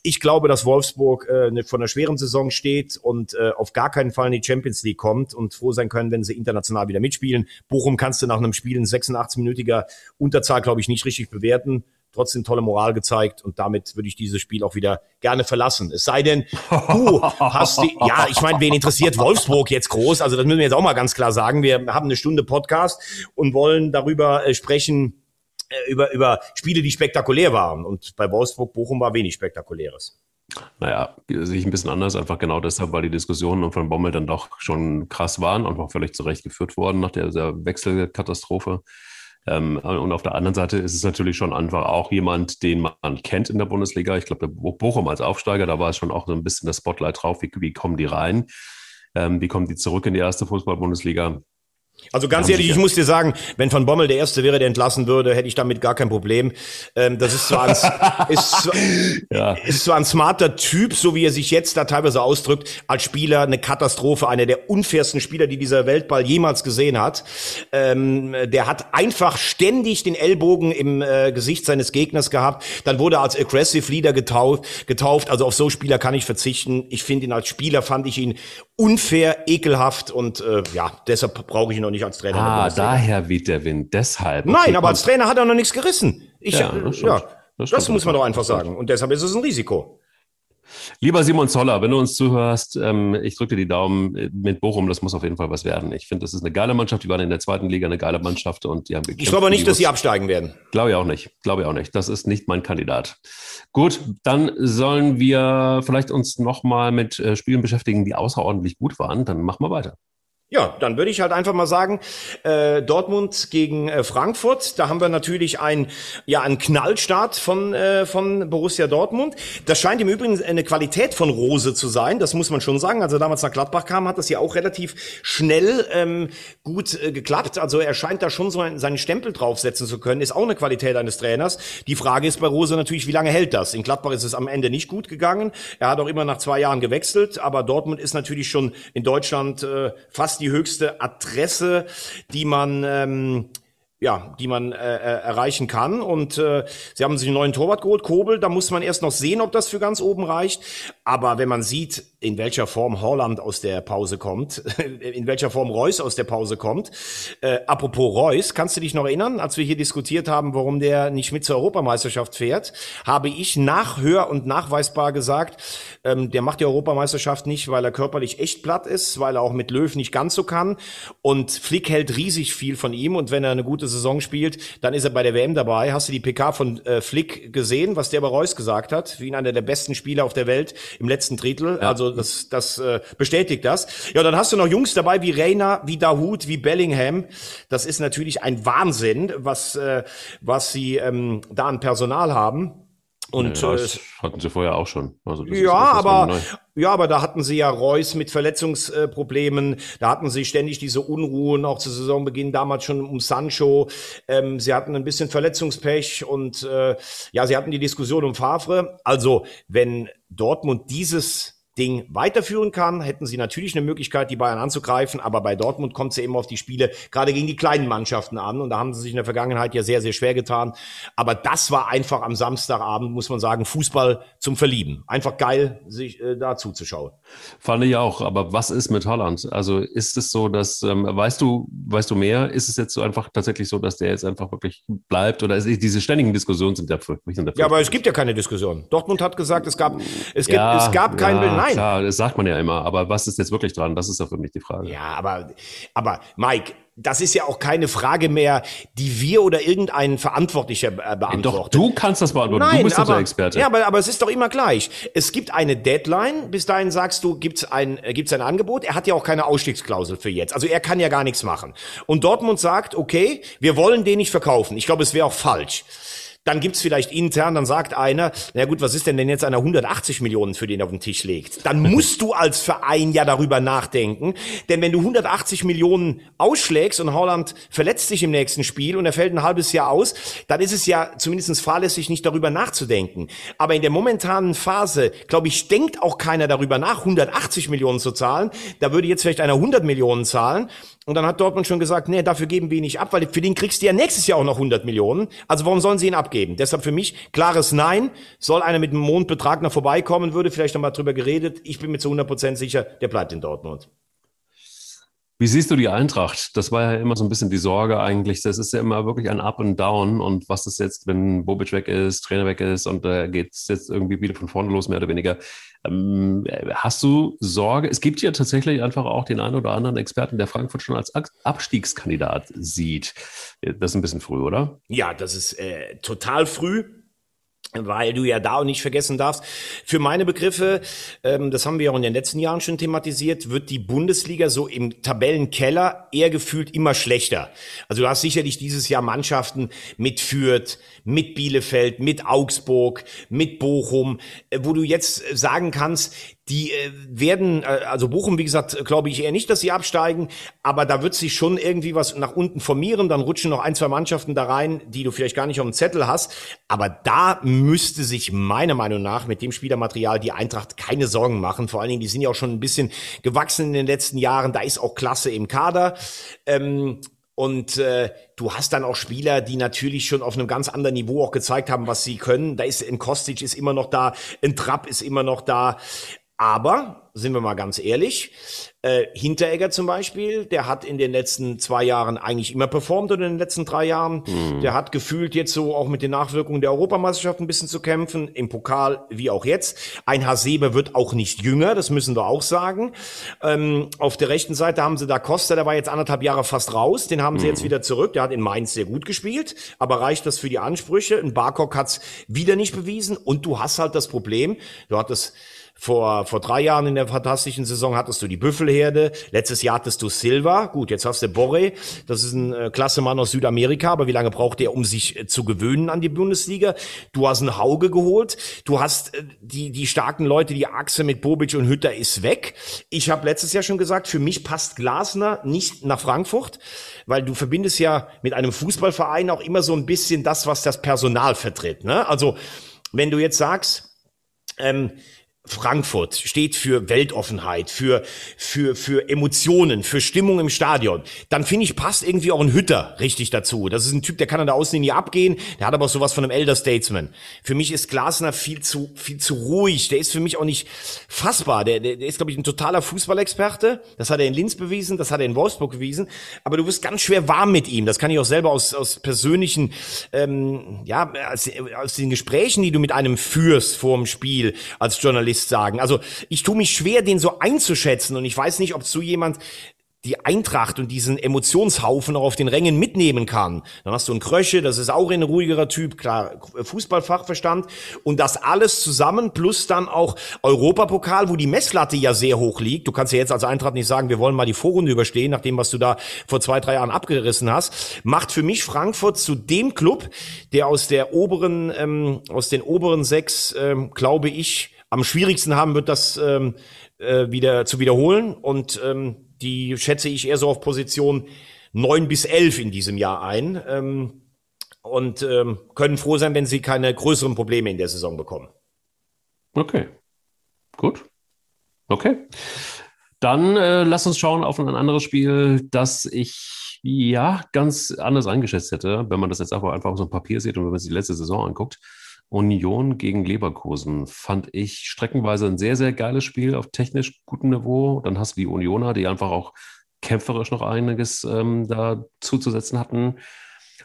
ich glaube, dass Wolfsburg äh, ne, von einer schweren Saison steht und äh, auf gar keinen Fall in die Champions League kommt und froh sein können, wenn sie international wieder mitspielen. Bochum kannst du nach einem Spiel in 86-minütiger Unterzahl, glaube ich, nicht richtig bewerten. Trotzdem tolle Moral gezeigt und damit würde ich dieses Spiel auch wieder gerne verlassen. Es sei denn, du hast die, ja, ich meine, wen interessiert Wolfsburg jetzt groß? Also das müssen wir jetzt auch mal ganz klar sagen. Wir haben eine Stunde Podcast und wollen darüber äh, sprechen, über, über Spiele, die spektakulär waren. Und bei Wolfsburg, Bochum war wenig Spektakuläres. Naja, sehe ich ein bisschen anders, einfach genau deshalb, weil die Diskussionen von Bommel dann doch schon krass waren und auch völlig zurecht geführt worden nach der, Wechselkatastrophe. Ähm, und auf der anderen Seite ist es natürlich schon einfach auch jemand, den man kennt in der Bundesliga. Ich glaube, Bochum als Aufsteiger, da war es schon auch so ein bisschen das Spotlight drauf, wie, wie kommen die rein, ähm, wie kommen die zurück in die erste Fußball-Bundesliga. Also ganz ehrlich, ich muss dir sagen, wenn Van Bommel der Erste wäre, der entlassen würde, hätte ich damit gar kein Problem. Ähm, das ist zwar, ein, ist, zwar, ja. ist zwar ein smarter Typ, so wie er sich jetzt da teilweise ausdrückt, als Spieler eine Katastrophe, einer der unfairsten Spieler, die dieser Weltball jemals gesehen hat. Ähm, der hat einfach ständig den Ellbogen im äh, Gesicht seines Gegners gehabt. Dann wurde er als Aggressive Leader getauft, getauft. Also auf so Spieler kann ich verzichten. Ich finde ihn als Spieler, fand ich ihn unfair, ekelhaft und äh, ja, deshalb brauche ich ihn noch nicht als Trainer. Ah, daher weht der Wind, deshalb. Okay, Nein, aber als Trainer hat er noch nichts gerissen. Ich, ja, das, ja, das, das muss man doch einfach sagen. Und deshalb ist es ein Risiko. Lieber Simon Zoller, wenn du uns zuhörst, ähm, ich drücke dir die Daumen mit Bochum, das muss auf jeden Fall was werden. Ich finde, das ist eine geile Mannschaft, die waren in der zweiten Liga eine geile Mannschaft und die haben Ich glaube nicht, dass sie absteigen werden. Glaube ich auch nicht. Glaube ich auch nicht. Das ist nicht mein Kandidat. Gut, dann sollen wir vielleicht uns nochmal mit äh, Spielen beschäftigen, die außerordentlich gut waren. Dann machen wir weiter. Ja, dann würde ich halt einfach mal sagen, äh, Dortmund gegen äh, Frankfurt, da haben wir natürlich ein, ja, einen Knallstart von, äh, von Borussia Dortmund. Das scheint im Übrigen eine Qualität von Rose zu sein, das muss man schon sagen. Als er damals nach Gladbach kam, hat das ja auch relativ schnell ähm, gut äh, geklappt. Also er scheint da schon so einen, seinen Stempel draufsetzen zu können, ist auch eine Qualität eines Trainers. Die Frage ist bei Rose natürlich, wie lange hält das? In Gladbach ist es am Ende nicht gut gegangen. Er hat auch immer nach zwei Jahren gewechselt, aber Dortmund ist natürlich schon in Deutschland äh, fast die höchste Adresse, die man ähm, ja, die man äh, äh, erreichen kann. Und äh, sie haben sich einen neuen Torwart geholt, Kobel. Da muss man erst noch sehen, ob das für ganz oben reicht. Aber wenn man sieht, in welcher Form Holland aus der Pause kommt, in welcher Form Reus aus der Pause kommt. Äh, apropos Reus, kannst du dich noch erinnern, als wir hier diskutiert haben, warum der nicht mit zur Europameisterschaft fährt, habe ich nachhör und nachweisbar gesagt, ähm, der macht die Europameisterschaft nicht, weil er körperlich echt platt ist, weil er auch mit Löw nicht ganz so kann. Und Flick hält riesig viel von ihm und wenn er eine gute Saison spielt, dann ist er bei der WM dabei. Hast du die PK von äh, Flick gesehen, was der bei Reus gesagt hat? Wie ihn einer der besten Spieler auf der Welt im letzten Drittel. Ja. Also das, das äh, bestätigt das. Ja, dann hast du noch Jungs dabei wie Reina, wie Dahoud, wie Bellingham. Das ist natürlich ein Wahnsinn, was, äh, was sie ähm, da an Personal haben. Und ja, das äh, hatten sie vorher auch schon. Also ja, aber ja, aber da hatten sie ja Reus mit Verletzungsproblemen. Da hatten sie ständig diese Unruhen, auch zu Saisonbeginn damals schon um Sancho. Ähm, sie hatten ein bisschen Verletzungspech und äh, ja, sie hatten die Diskussion um Favre. Also wenn Dortmund dieses Ding weiterführen kann, hätten sie natürlich eine Möglichkeit, die Bayern anzugreifen. Aber bei Dortmund kommt es ja immer auf die Spiele gerade gegen die kleinen Mannschaften an. Und da haben sie sich in der Vergangenheit ja sehr, sehr schwer getan. Aber das war einfach am Samstagabend, muss man sagen, Fußball zum Verlieben. Einfach geil, sich äh, da zuzuschauen. Fand ich auch. Aber was ist mit Holland? Also ist es so, dass, ähm, weißt du, weißt du mehr? Ist es jetzt so einfach tatsächlich so, dass der jetzt einfach wirklich bleibt? Oder ist, diese ständigen Diskussionen sind dafür? dafür ja, aber es gibt ja keine Diskussion. Dortmund hat gesagt, es gab, es gibt, ja, es gab kein, ja, nein. Klar, das sagt man ja immer. Aber was ist jetzt wirklich dran? Das ist ja für mich die Frage. Ja, aber, aber Mike, das ist ja auch keine Frage mehr, die wir oder irgendein Verantwortlicher äh, beantworten. Doch, du kannst das beantworten. Nein, du bist aber, der Experte. Ja, aber, aber es ist doch immer gleich. Es gibt eine Deadline. Bis dahin sagst du, gibt's ein, äh, gibt's ein Angebot. Er hat ja auch keine Ausstiegsklausel für jetzt. Also er kann ja gar nichts machen. Und Dortmund sagt, okay, wir wollen den nicht verkaufen. Ich glaube, es wäre auch falsch. Dann gibt's vielleicht intern, dann sagt einer, na gut, was ist denn, wenn jetzt einer 180 Millionen für den auf den Tisch legt? Dann musst du als Verein ja darüber nachdenken. Denn wenn du 180 Millionen ausschlägst und Holland verletzt sich im nächsten Spiel und er fällt ein halbes Jahr aus, dann ist es ja zumindest fahrlässig, nicht darüber nachzudenken. Aber in der momentanen Phase, glaube ich, denkt auch keiner darüber nach, 180 Millionen zu zahlen. Da würde jetzt vielleicht einer 100 Millionen zahlen. Und dann hat Dortmund schon gesagt, nee, dafür geben wir ihn nicht ab, weil für den kriegst du ja nächstes Jahr auch noch 100 Millionen. Also warum sollen sie ihn abgeben? Deshalb für mich klares Nein. Soll einer mit einem Mondbetrag noch vorbeikommen, würde vielleicht noch mal drüber geredet. Ich bin mir zu 100 Prozent sicher, der bleibt in Dortmund. Wie siehst du die Eintracht? Das war ja immer so ein bisschen die Sorge eigentlich. Das ist ja immer wirklich ein Up und Down. Und was ist jetzt, wenn Bobic weg ist, Trainer weg ist und da äh, geht es jetzt irgendwie wieder von vorne los, mehr oder weniger? Ähm, hast du Sorge? Es gibt ja tatsächlich einfach auch den einen oder anderen Experten, der Frankfurt schon als Abstiegskandidat sieht. Das ist ein bisschen früh, oder? Ja, das ist äh, total früh weil du ja da auch nicht vergessen darfst, für meine Begriffe, ähm, das haben wir auch in den letzten Jahren schon thematisiert, wird die Bundesliga so im Tabellenkeller eher gefühlt immer schlechter. Also du hast sicherlich dieses Jahr Mannschaften mit Fürth, mit Bielefeld, mit Augsburg, mit Bochum, äh, wo du jetzt sagen kannst, die äh, werden, äh, also Bochum, wie gesagt, glaube ich eher nicht, dass sie absteigen, aber da wird sich schon irgendwie was nach unten formieren, dann rutschen noch ein, zwei Mannschaften da rein, die du vielleicht gar nicht auf dem Zettel hast, aber da müsste sich meiner Meinung nach mit dem Spielermaterial die Eintracht keine Sorgen machen, vor allen Dingen, die sind ja auch schon ein bisschen gewachsen in den letzten Jahren, da ist auch Klasse im Kader, ähm, und äh, du hast dann auch Spieler, die natürlich schon auf einem ganz anderen Niveau auch gezeigt haben, was sie können. Da ist ein Kostic ist immer noch da, ein Trapp ist immer noch da. Aber, sind wir mal ganz ehrlich, äh, Hinteregger zum Beispiel, der hat in den letzten zwei Jahren eigentlich immer performt oder in den letzten drei Jahren. Mhm. Der hat gefühlt jetzt so auch mit den Nachwirkungen der Europameisterschaft ein bisschen zu kämpfen, im Pokal wie auch jetzt. Ein Hasebe wird auch nicht jünger, das müssen wir auch sagen. Ähm, auf der rechten Seite haben sie da Costa, der war jetzt anderthalb Jahre fast raus, den haben sie mhm. jetzt wieder zurück. Der hat in Mainz sehr gut gespielt, aber reicht das für die Ansprüche? Ein Barkok hat's wieder nicht bewiesen und du hast halt das Problem, du hattest vor, vor drei Jahren in der fantastischen Saison hattest du die Büffelherde. Letztes Jahr hattest du Silva. Gut, jetzt hast du Borre. Das ist ein äh, klasse Mann aus Südamerika. Aber wie lange braucht er, um sich äh, zu gewöhnen an die Bundesliga? Du hast einen Hauge geholt. Du hast äh, die, die starken Leute, die Achse mit Bobic und Hütter ist weg. Ich habe letztes Jahr schon gesagt, für mich passt Glasner nicht nach Frankfurt, weil du verbindest ja mit einem Fußballverein auch immer so ein bisschen das, was das Personal vertritt. Ne? Also, wenn du jetzt sagst, ähm, Frankfurt steht für Weltoffenheit, für, für, für Emotionen, für Stimmung im Stadion, dann finde ich, passt irgendwie auch ein Hütter richtig dazu. Das ist ein Typ, der kann an der Außenlinie abgehen, der hat aber auch sowas von einem Elder Statesman. Für mich ist Glasner viel zu, viel zu ruhig, der ist für mich auch nicht fassbar. Der, der, der ist, glaube ich, ein totaler Fußballexperte. Das hat er in Linz bewiesen, das hat er in Wolfsburg bewiesen. Aber du wirst ganz schwer warm mit ihm. Das kann ich auch selber aus, aus persönlichen, ähm, ja, aus, aus den Gesprächen, die du mit einem führst vor dem Spiel als Journalist Journalist sagen. Also ich tue mich schwer, den so einzuschätzen und ich weiß nicht, ob so jemand die Eintracht und diesen Emotionshaufen auch auf den Rängen mitnehmen kann. Dann hast du einen Krösche, das ist auch ein ruhigerer Typ, klar, Fußballfachverstand. Und das alles zusammen, plus dann auch Europapokal, wo die Messlatte ja sehr hoch liegt. Du kannst ja jetzt als Eintracht nicht sagen, wir wollen mal die Vorrunde überstehen, nach dem, was du da vor zwei, drei Jahren abgerissen hast. Macht für mich Frankfurt zu dem Club, der aus der oberen, ähm, aus den oberen sechs, ähm, glaube ich, am schwierigsten haben wird, das ähm, äh, wieder zu wiederholen. Und ähm, die schätze ich eher so auf Position neun bis elf in diesem Jahr ein. Ähm, und ähm, können froh sein, wenn sie keine größeren Probleme in der Saison bekommen. Okay. Gut. Okay. Dann äh, lass uns schauen auf ein anderes Spiel, das ich ja ganz anders eingeschätzt hätte, wenn man das jetzt einfach, einfach auf so ein Papier sieht und wenn man sich die letzte Saison anguckt. Union gegen Leverkusen fand ich streckenweise ein sehr, sehr geiles Spiel auf technisch gutem Niveau. Dann hast du die Unioner, die einfach auch kämpferisch noch einiges ähm, da zuzusetzen hatten.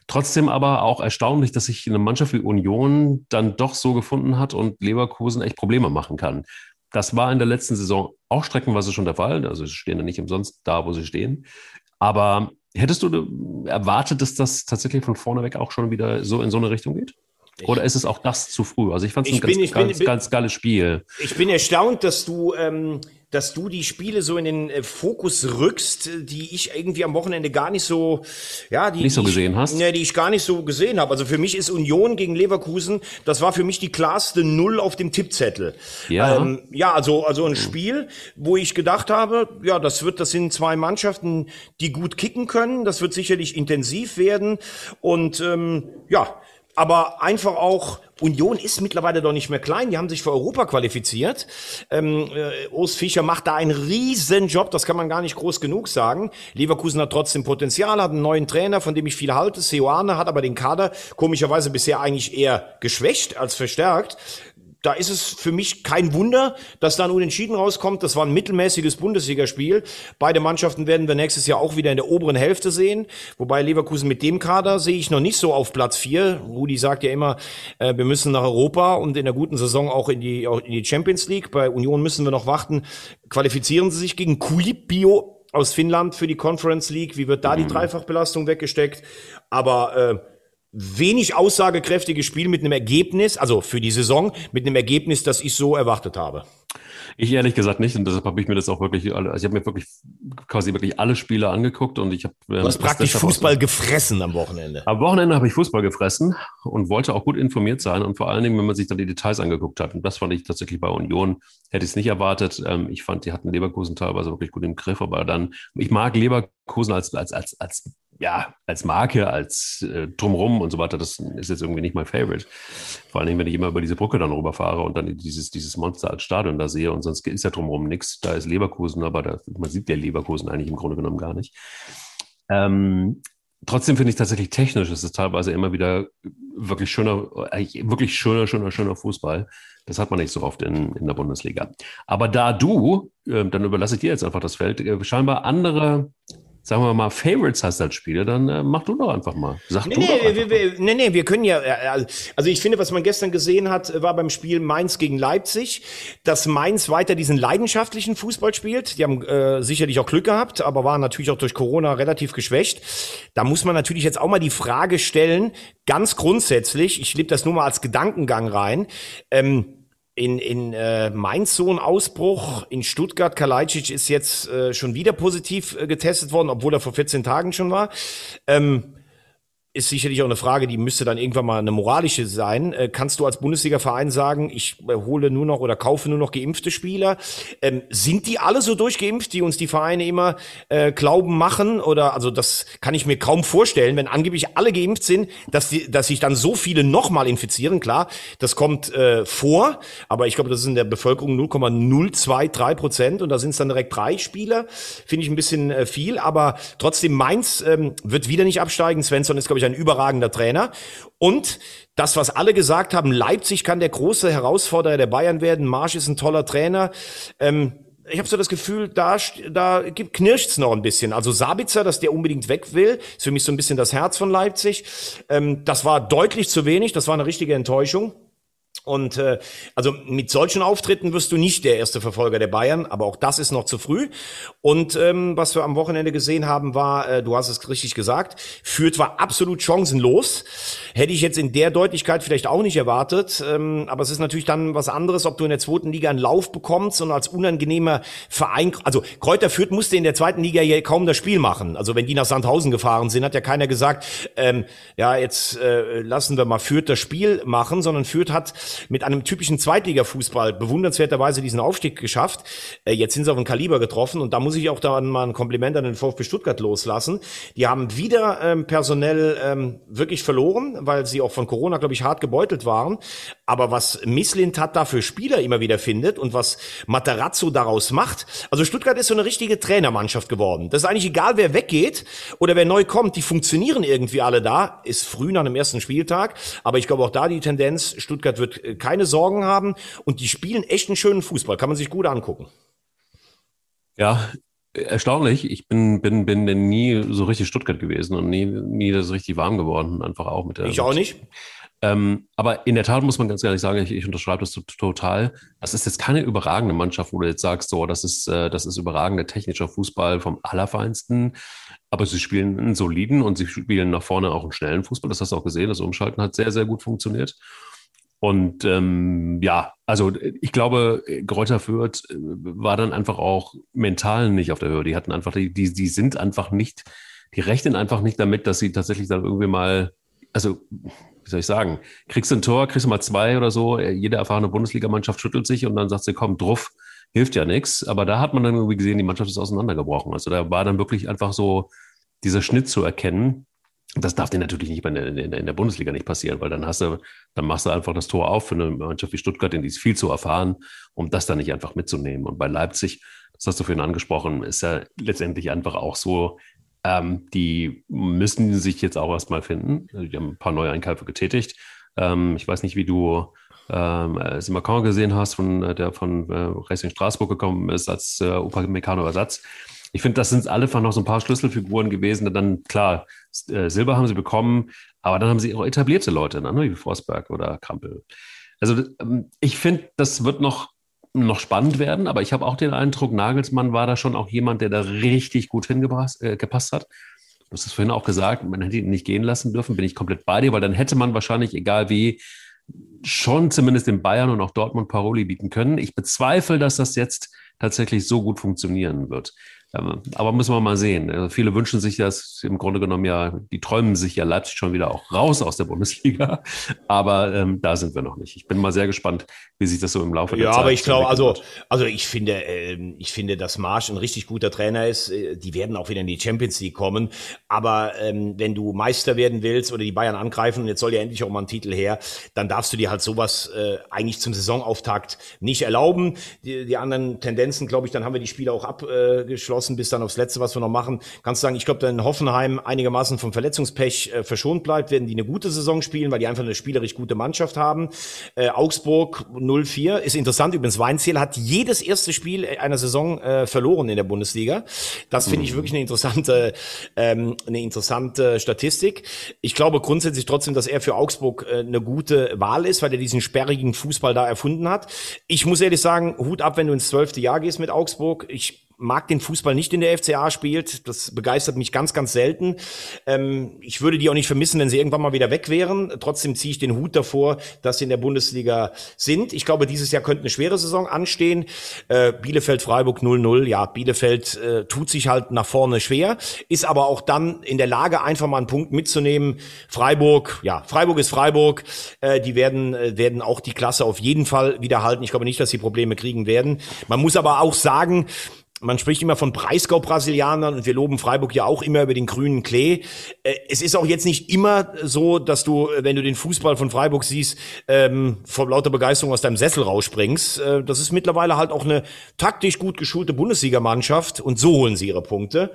Trotzdem aber auch erstaunlich, dass sich eine Mannschaft wie Union dann doch so gefunden hat und Leverkusen echt Probleme machen kann. Das war in der letzten Saison auch streckenweise schon der Fall. Also sie stehen ja nicht umsonst da, wo sie stehen. Aber hättest du erwartet, dass das tatsächlich von vorne weg auch schon wieder so in so eine Richtung geht? Oder ist es auch das zu früh? Also ich fand es ein bin, ganz, ganz, bin, ganz geiles Spiel. Ich bin erstaunt, dass du, ähm, dass du die Spiele so in den äh, Fokus rückst, die ich irgendwie am Wochenende gar nicht so, ja, die nicht so die gesehen ich, hast. Ne, die ich gar nicht so gesehen habe. Also für mich ist Union gegen Leverkusen, das war für mich die klarste Null auf dem Tippzettel. Ja, ähm, ja, also also ein Spiel, wo ich gedacht habe, ja, das wird, das sind zwei Mannschaften, die gut kicken können. Das wird sicherlich intensiv werden und ähm, ja aber einfach auch, Union ist mittlerweile doch nicht mehr klein, die haben sich für Europa qualifiziert. Ähm, äh, Urs Fischer macht da einen riesen Job, das kann man gar nicht groß genug sagen. Leverkusen hat trotzdem Potenzial, hat einen neuen Trainer, von dem ich viel halte. Seoane hat aber den Kader komischerweise bisher eigentlich eher geschwächt als verstärkt da ist es für mich kein Wunder, dass da ein Unentschieden rauskommt. Das war ein mittelmäßiges Bundesligaspiel. Beide Mannschaften werden wir nächstes Jahr auch wieder in der oberen Hälfte sehen. Wobei Leverkusen mit dem Kader sehe ich noch nicht so auf Platz vier. Rudi sagt ja immer, äh, wir müssen nach Europa und in der guten Saison auch in die, auch in die Champions League. Bei Union müssen wir noch warten. Qualifizieren sie sich gegen Kuipio aus Finnland für die Conference League? Wie wird da die mhm. Dreifachbelastung weggesteckt? Aber äh, wenig aussagekräftiges Spiel mit einem Ergebnis, also für die Saison, mit einem Ergebnis, das ich so erwartet habe. Ich ehrlich gesagt nicht und deshalb habe ich mir das auch wirklich, also ich habe mir wirklich quasi wirklich alle Spiele angeguckt und ich habe. Ähm, du hast praktisch Fußball gefressen am Wochenende. Am Wochenende habe ich Fußball gefressen und wollte auch gut informiert sein und vor allen Dingen, wenn man sich dann die Details angeguckt hat und das fand ich tatsächlich bei Union, hätte ich es nicht erwartet. Ähm, ich fand, die hatten Leverkusen teilweise wirklich gut im Griff, aber dann, ich mag Leverkusen als, als, als, als ja, als Marke, als äh, drumrum und so weiter, das ist jetzt irgendwie nicht mein Favorite. Vor Dingen, wenn ich immer über diese Brücke dann rüberfahre und dann dieses, dieses Monster als Stadion da sehe und sonst ist ja drumrum nichts. Da ist Leverkusen, aber da, man sieht ja Leverkusen eigentlich im Grunde genommen gar nicht. Ähm, trotzdem finde ich tatsächlich technisch, ist es teilweise immer wieder wirklich schöner, wirklich schöner, schöner, schöner Fußball. Das hat man nicht so oft in, in der Bundesliga. Aber da du, äh, dann überlasse ich dir jetzt einfach das Feld, äh, scheinbar andere sagen wir mal, Favorites hast als Spieler, dann äh, mach du doch einfach mal. Sag nee, du nee, doch wir, wir, nee, nee, wir können ja, äh, also ich finde, was man gestern gesehen hat, war beim Spiel Mainz gegen Leipzig, dass Mainz weiter diesen leidenschaftlichen Fußball spielt. Die haben äh, sicherlich auch Glück gehabt, aber waren natürlich auch durch Corona relativ geschwächt. Da muss man natürlich jetzt auch mal die Frage stellen, ganz grundsätzlich, ich lebe das nur mal als Gedankengang rein, ähm, in, in äh, Mainz so ein Ausbruch. In Stuttgart, Kalajdzic ist jetzt äh, schon wieder positiv äh, getestet worden, obwohl er vor 14 Tagen schon war. Ähm, ist sicherlich auch eine Frage, die müsste dann irgendwann mal eine moralische sein. Äh, kannst du als Bundesliga-Verein sagen, ich äh, hole nur noch oder kaufe nur noch geimpfte Spieler? Ähm, sind die alle so durchgeimpft, die uns die Vereine immer äh, glauben machen? Oder also das kann ich mir kaum vorstellen, wenn angeblich alle geimpft sind, dass, die, dass sich dann so viele nochmal infizieren. Klar, das kommt äh, vor, aber ich glaube, das ist in der Bevölkerung 0,023 Prozent und da sind es dann direkt drei Spieler. Finde ich ein bisschen viel, aber trotzdem Mainz ähm, wird wieder nicht absteigen. Svensson ist, glaube ich, ein überragender Trainer. Und das, was alle gesagt haben, Leipzig kann der große Herausforderer der Bayern werden, Marsch ist ein toller Trainer. Ähm, ich habe so das Gefühl, da, da knirscht's noch ein bisschen. Also Sabitzer, dass der unbedingt weg will, ist für mich so ein bisschen das Herz von Leipzig. Ähm, das war deutlich zu wenig, das war eine richtige Enttäuschung. Und äh, also mit solchen Auftritten wirst du nicht der erste Verfolger der Bayern, aber auch das ist noch zu früh. Und ähm, was wir am Wochenende gesehen haben, war, äh, du hast es richtig gesagt, Fürth war absolut chancenlos. Hätte ich jetzt in der Deutlichkeit vielleicht auch nicht erwartet. Ähm, aber es ist natürlich dann was anderes, ob du in der zweiten Liga einen Lauf bekommst und als unangenehmer Verein, also Kräuter Fürth musste in der zweiten Liga ja kaum das Spiel machen. Also wenn die nach Sandhausen gefahren sind, hat ja keiner gesagt, ähm, ja jetzt äh, lassen wir mal Fürth das Spiel machen, sondern Fürth hat mit einem typischen Zweitliga-Fußball bewundernswerterweise diesen Aufstieg geschafft. Äh, jetzt sind sie auf ein Kaliber getroffen und da muss ich auch dann mal ein Kompliment an den VfB Stuttgart loslassen. Die haben wieder ähm, personell ähm, wirklich verloren, weil sie auch von Corona, glaube ich, hart gebeutelt waren. Aber was Misslint hat da für Spieler immer wieder findet und was Materazzo daraus macht. Also Stuttgart ist so eine richtige Trainermannschaft geworden. Das ist eigentlich egal, wer weggeht oder wer neu kommt. Die funktionieren irgendwie alle da. Ist früh nach dem ersten Spieltag. Aber ich glaube auch da die Tendenz, Stuttgart wird keine Sorgen haben und die spielen echt einen schönen Fußball. Kann man sich gut angucken. Ja, erstaunlich. Ich bin, bin, bin nie so richtig Stuttgart gewesen und nie, nie das richtig warm geworden. Einfach auch mit der. Ich auch nicht. Ähm, aber in der Tat muss man ganz ehrlich sagen, ich, ich unterschreibe das total. Das ist jetzt keine überragende Mannschaft, wo du jetzt sagst, so, das ist, äh, das ist überragender technischer Fußball vom Allerfeinsten. Aber sie spielen einen soliden und sie spielen nach vorne auch einen schnellen Fußball. Das hast du auch gesehen. Das Umschalten hat sehr, sehr gut funktioniert. Und ähm, ja, also ich glaube, Gräuter Fürth äh, war dann einfach auch mental nicht auf der Höhe. Die hatten einfach, die, die, die sind einfach nicht, die rechnen einfach nicht damit, dass sie tatsächlich dann irgendwie mal, also wie soll ich sagen, kriegst du ein Tor, kriegst du mal zwei oder so, jede erfahrene Bundesligamannschaft schüttelt sich und dann sagt sie, komm, druff, hilft ja nichts. Aber da hat man dann irgendwie gesehen, die Mannschaft ist auseinandergebrochen. Also da war dann wirklich einfach so dieser Schnitt zu erkennen. Das darf dir natürlich nicht in der, in der Bundesliga nicht passieren, weil dann hast du, dann machst du einfach das Tor auf für eine Mannschaft wie Stuttgart, denn die ist viel zu erfahren, um das dann nicht einfach mitzunehmen. Und bei Leipzig, das hast du vorhin angesprochen, ist ja letztendlich einfach auch so, ähm, die müssen sich jetzt auch erstmal finden. Die haben ein paar neue Einkäufe getätigt. Ähm, ich weiß nicht, wie du ähm, Simacan gesehen hast, von, äh, der von äh, Racing Straßburg gekommen ist als äh, Upamecano-Ersatz ich finde, das sind alle noch so ein paar Schlüsselfiguren gewesen. Dann, klar, äh, Silber haben sie bekommen, aber dann haben sie auch etablierte Leute, ne, wie Forsberg oder Krampel. Also ähm, ich finde, das wird noch, noch spannend werden, aber ich habe auch den Eindruck, Nagelsmann war da schon auch jemand, der da richtig gut hingepasst äh, hat. Du hast es vorhin auch gesagt, man hätte ihn nicht gehen lassen dürfen, bin ich komplett bei dir, weil dann hätte man wahrscheinlich, egal wie, schon zumindest in Bayern und auch Dortmund Paroli bieten können. Ich bezweifle, dass das jetzt tatsächlich so gut funktionieren wird. Aber müssen wir mal sehen. Also viele wünschen sich das im Grunde genommen ja, die träumen sich ja Leipzig schon wieder auch raus aus der Bundesliga. Aber ähm, da sind wir noch nicht. Ich bin mal sehr gespannt, wie sich das so im Laufe der ja, Zeit Ja, aber ich glaube, also, also ich finde, äh, ich finde, dass Marsch ein richtig guter Trainer ist. Äh, die werden auch wieder in die Champions League kommen. Aber ähm, wenn du Meister werden willst oder die Bayern angreifen, und jetzt soll ja endlich auch mal ein Titel her, dann darfst du dir halt sowas äh, eigentlich zum Saisonauftakt nicht erlauben. Die, die anderen Tendenzen, glaube ich, dann haben wir die Spiele auch abgeschlossen draußen bis dann aufs Letzte, was wir noch machen. Kannst du sagen, ich glaube, wenn Hoffenheim einigermaßen vom Verletzungspech äh, verschont bleibt, werden die eine gute Saison spielen, weil die einfach eine spielerisch gute Mannschaft haben. Äh, Augsburg 0-4 ist interessant. Übrigens, Weinziel hat jedes erste Spiel einer Saison äh, verloren in der Bundesliga. Das finde ich mhm. wirklich eine interessante, ähm, eine interessante Statistik. Ich glaube grundsätzlich trotzdem, dass er für Augsburg äh, eine gute Wahl ist, weil er diesen sperrigen Fußball da erfunden hat. Ich muss ehrlich sagen, Hut ab, wenn du ins zwölfte Jahr gehst mit Augsburg. Ich mag den Fußball nicht, in der FCA spielt. Das begeistert mich ganz, ganz selten. Ähm, ich würde die auch nicht vermissen, wenn sie irgendwann mal wieder weg wären. Trotzdem ziehe ich den Hut davor, dass sie in der Bundesliga sind. Ich glaube, dieses Jahr könnte eine schwere Saison anstehen. Äh, Bielefeld, Freiburg 0-0. Ja, Bielefeld äh, tut sich halt nach vorne schwer, ist aber auch dann in der Lage, einfach mal einen Punkt mitzunehmen. Freiburg, ja, Freiburg ist Freiburg. Äh, die werden, äh, werden auch die Klasse auf jeden Fall wiederhalten. Ich glaube nicht, dass sie Probleme kriegen werden. Man muss aber auch sagen, man spricht immer von Breisgau-Brasilianern und wir loben Freiburg ja auch immer über den grünen Klee. Äh, es ist auch jetzt nicht immer so, dass du, äh, wenn du den Fußball von Freiburg siehst, ähm, vor lauter Begeisterung aus deinem Sessel rausspringst. Äh, das ist mittlerweile halt auch eine taktisch gut geschulte Bundesligamannschaft und so holen sie ihre Punkte.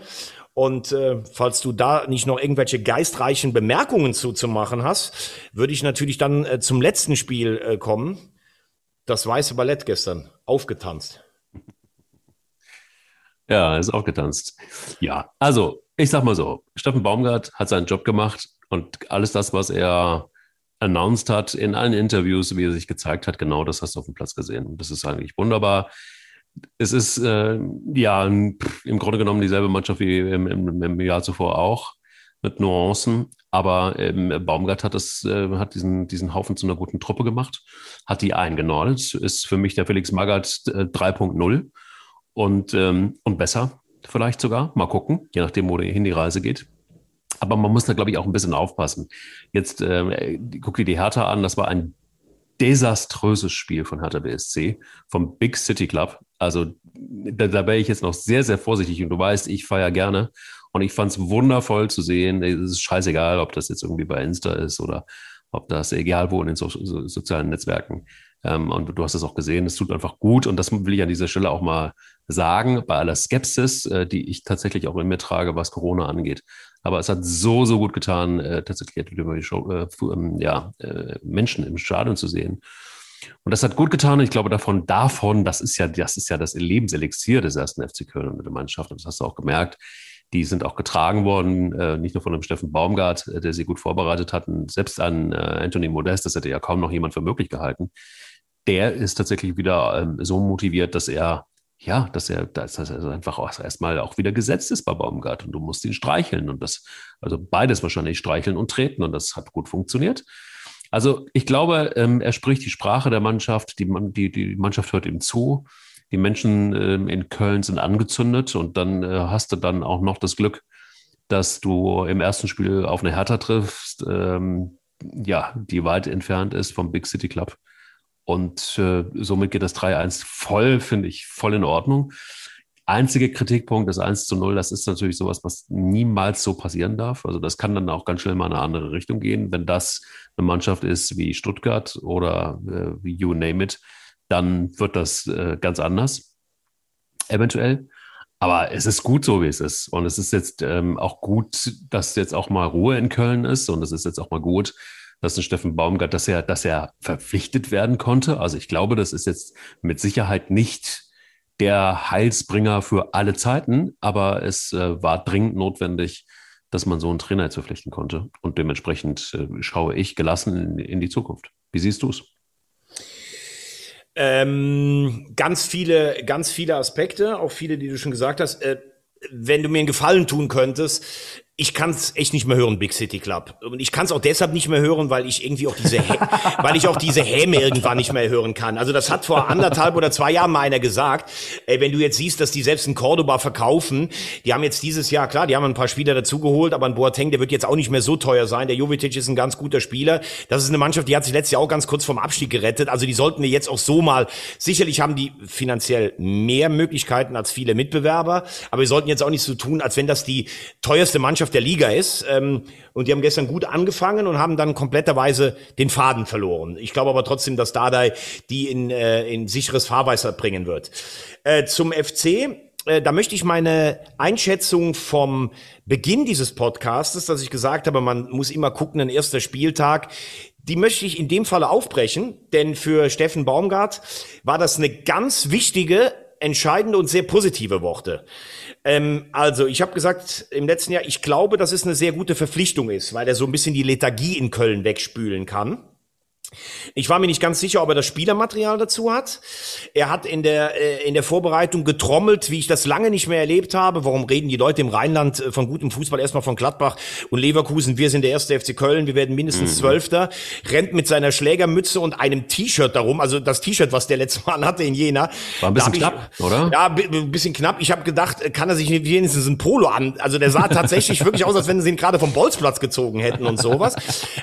Und äh, falls du da nicht noch irgendwelche geistreichen Bemerkungen zu, zu machen hast, würde ich natürlich dann äh, zum letzten Spiel äh, kommen. Das weiße Ballett gestern aufgetanzt. Ja, ist auch getanzt. Ja, also ich sag mal so, Steffen Baumgart hat seinen Job gemacht und alles das, was er announced hat, in allen Interviews, wie er sich gezeigt hat, genau das hast du auf dem Platz gesehen. Und das ist eigentlich wunderbar. Es ist äh, ja im Grunde genommen dieselbe Mannschaft wie im, im, im Jahr zuvor auch, mit Nuancen. Aber ähm, Baumgart hat, das, äh, hat diesen, diesen Haufen zu einer guten Truppe gemacht, hat die eingenordet, ist für mich der Felix Magath äh, 3.0 und, ähm, und besser vielleicht sogar. Mal gucken, je nachdem, wo hin die Reise geht. Aber man muss da, glaube ich, auch ein bisschen aufpassen. Jetzt äh, guck dir die Hertha an, das war ein desaströses Spiel von Hertha BSC, vom Big City Club. Also da, da wäre ich jetzt noch sehr, sehr vorsichtig und du weißt, ich feiere gerne. Und ich fand es wundervoll zu sehen. Es ist scheißegal, ob das jetzt irgendwie bei Insta ist oder ob das egal wo in den so, so, sozialen Netzwerken. Ähm, und du hast es auch gesehen, es tut einfach gut. Und das will ich an dieser Stelle auch mal sagen, bei aller Skepsis, äh, die ich tatsächlich auch in mir trage, was Corona angeht. Aber es hat so, so gut getan, äh, tatsächlich die Show, äh, ähm, ja, äh, Menschen im Stadion zu sehen. Und das hat gut getan. Ich glaube, davon, davon, das ist ja, das ist ja das Lebenselixier des ersten FC Köln und der Mannschaft. Und das hast du auch gemerkt. Die sind auch getragen worden, äh, nicht nur von dem Steffen Baumgart, äh, der sie gut vorbereitet hat, selbst an äh, Anthony Modest, das hätte ja kaum noch jemand für möglich gehalten. Der ist tatsächlich wieder ähm, so motiviert, dass er ja, dass er, dass er einfach auch erstmal auch wieder gesetzt ist bei Baumgart und du musst ihn streicheln und das, also beides wahrscheinlich streicheln und treten und das hat gut funktioniert. Also ich glaube, ähm, er spricht die Sprache der Mannschaft, die, die, die Mannschaft hört ihm zu, die Menschen ähm, in Köln sind angezündet und dann äh, hast du dann auch noch das Glück, dass du im ersten Spiel auf eine Hertha triffst, ähm, ja, die weit entfernt ist vom Big City Club und äh, somit geht das 3-1 voll, finde ich, voll in Ordnung. Einzige Kritikpunkt, das 1 zu 0, das ist natürlich sowas, was niemals so passieren darf. Also das kann dann auch ganz schnell mal in eine andere Richtung gehen. Wenn das eine Mannschaft ist wie Stuttgart oder äh, wie you name it, dann wird das äh, ganz anders, eventuell. Aber es ist gut so, wie es ist. Und es ist jetzt ähm, auch gut, dass jetzt auch mal Ruhe in Köln ist. Und es ist jetzt auch mal gut, dass ein Steffen Baumgart, dass er, dass er verpflichtet werden konnte. Also ich glaube, das ist jetzt mit Sicherheit nicht der Heilsbringer für alle Zeiten, aber es äh, war dringend notwendig, dass man so einen Trainer jetzt verpflichten konnte. Und dementsprechend äh, schaue ich gelassen in, in, die Zukunft. Wie siehst du es? Ähm, ganz viele, ganz viele Aspekte, auch viele, die du schon gesagt hast. Äh, wenn du mir einen Gefallen tun könntest, ich kann es echt nicht mehr hören, Big City Club. Und ich kann es auch deshalb nicht mehr hören, weil ich irgendwie auch diese, weil ich auch diese Häme irgendwann nicht mehr hören kann. Also das hat vor anderthalb oder zwei Jahren mal einer gesagt. Ey, wenn du jetzt siehst, dass die selbst in Cordoba verkaufen, die haben jetzt dieses Jahr, klar, die haben ein paar Spieler dazugeholt, aber ein Boateng, der wird jetzt auch nicht mehr so teuer sein. Der Jovetic ist ein ganz guter Spieler. Das ist eine Mannschaft, die hat sich letztes Jahr auch ganz kurz vom Abstieg gerettet. Also die sollten wir jetzt auch so mal, sicherlich haben die finanziell mehr Möglichkeiten als viele Mitbewerber, aber wir sollten jetzt auch nicht so tun, als wenn das die teuerste Mannschaft Mannschaft der Liga ist. Ähm, und die haben gestern gut angefangen und haben dann kompletterweise den Faden verloren. Ich glaube aber trotzdem, dass Dardai die in, äh, in sicheres Fahrwasser bringen wird. Äh, zum FC äh, da möchte ich meine Einschätzung vom Beginn dieses Podcastes, dass ich gesagt habe, man muss immer gucken, ein erster Spieltag, die möchte ich in dem Falle aufbrechen, denn für Steffen Baumgart war das eine ganz wichtige, entscheidende und sehr positive Worte. Ähm, also, ich habe gesagt im letzten Jahr, ich glaube, dass es eine sehr gute Verpflichtung ist, weil er so ein bisschen die Lethargie in Köln wegspülen kann. Ich war mir nicht ganz sicher, ob er das Spielermaterial dazu hat. Er hat in der, äh, in der Vorbereitung getrommelt, wie ich das lange nicht mehr erlebt habe. Warum reden die Leute im Rheinland äh, von gutem Fußball erstmal von Gladbach und Leverkusen? Wir sind der erste FC Köln, wir werden mindestens mhm. Zwölfter. Rennt mit seiner Schlägermütze und einem T-Shirt darum, also das T-Shirt, was der letzte Mal hatte in Jena. War ein bisschen knapp, ich, oder? Ja, ein bisschen knapp. Ich habe gedacht, äh, kann er sich wenigstens ein Polo an? Also der sah tatsächlich wirklich aus, als wenn sie ihn gerade vom Bolzplatz gezogen hätten und sowas.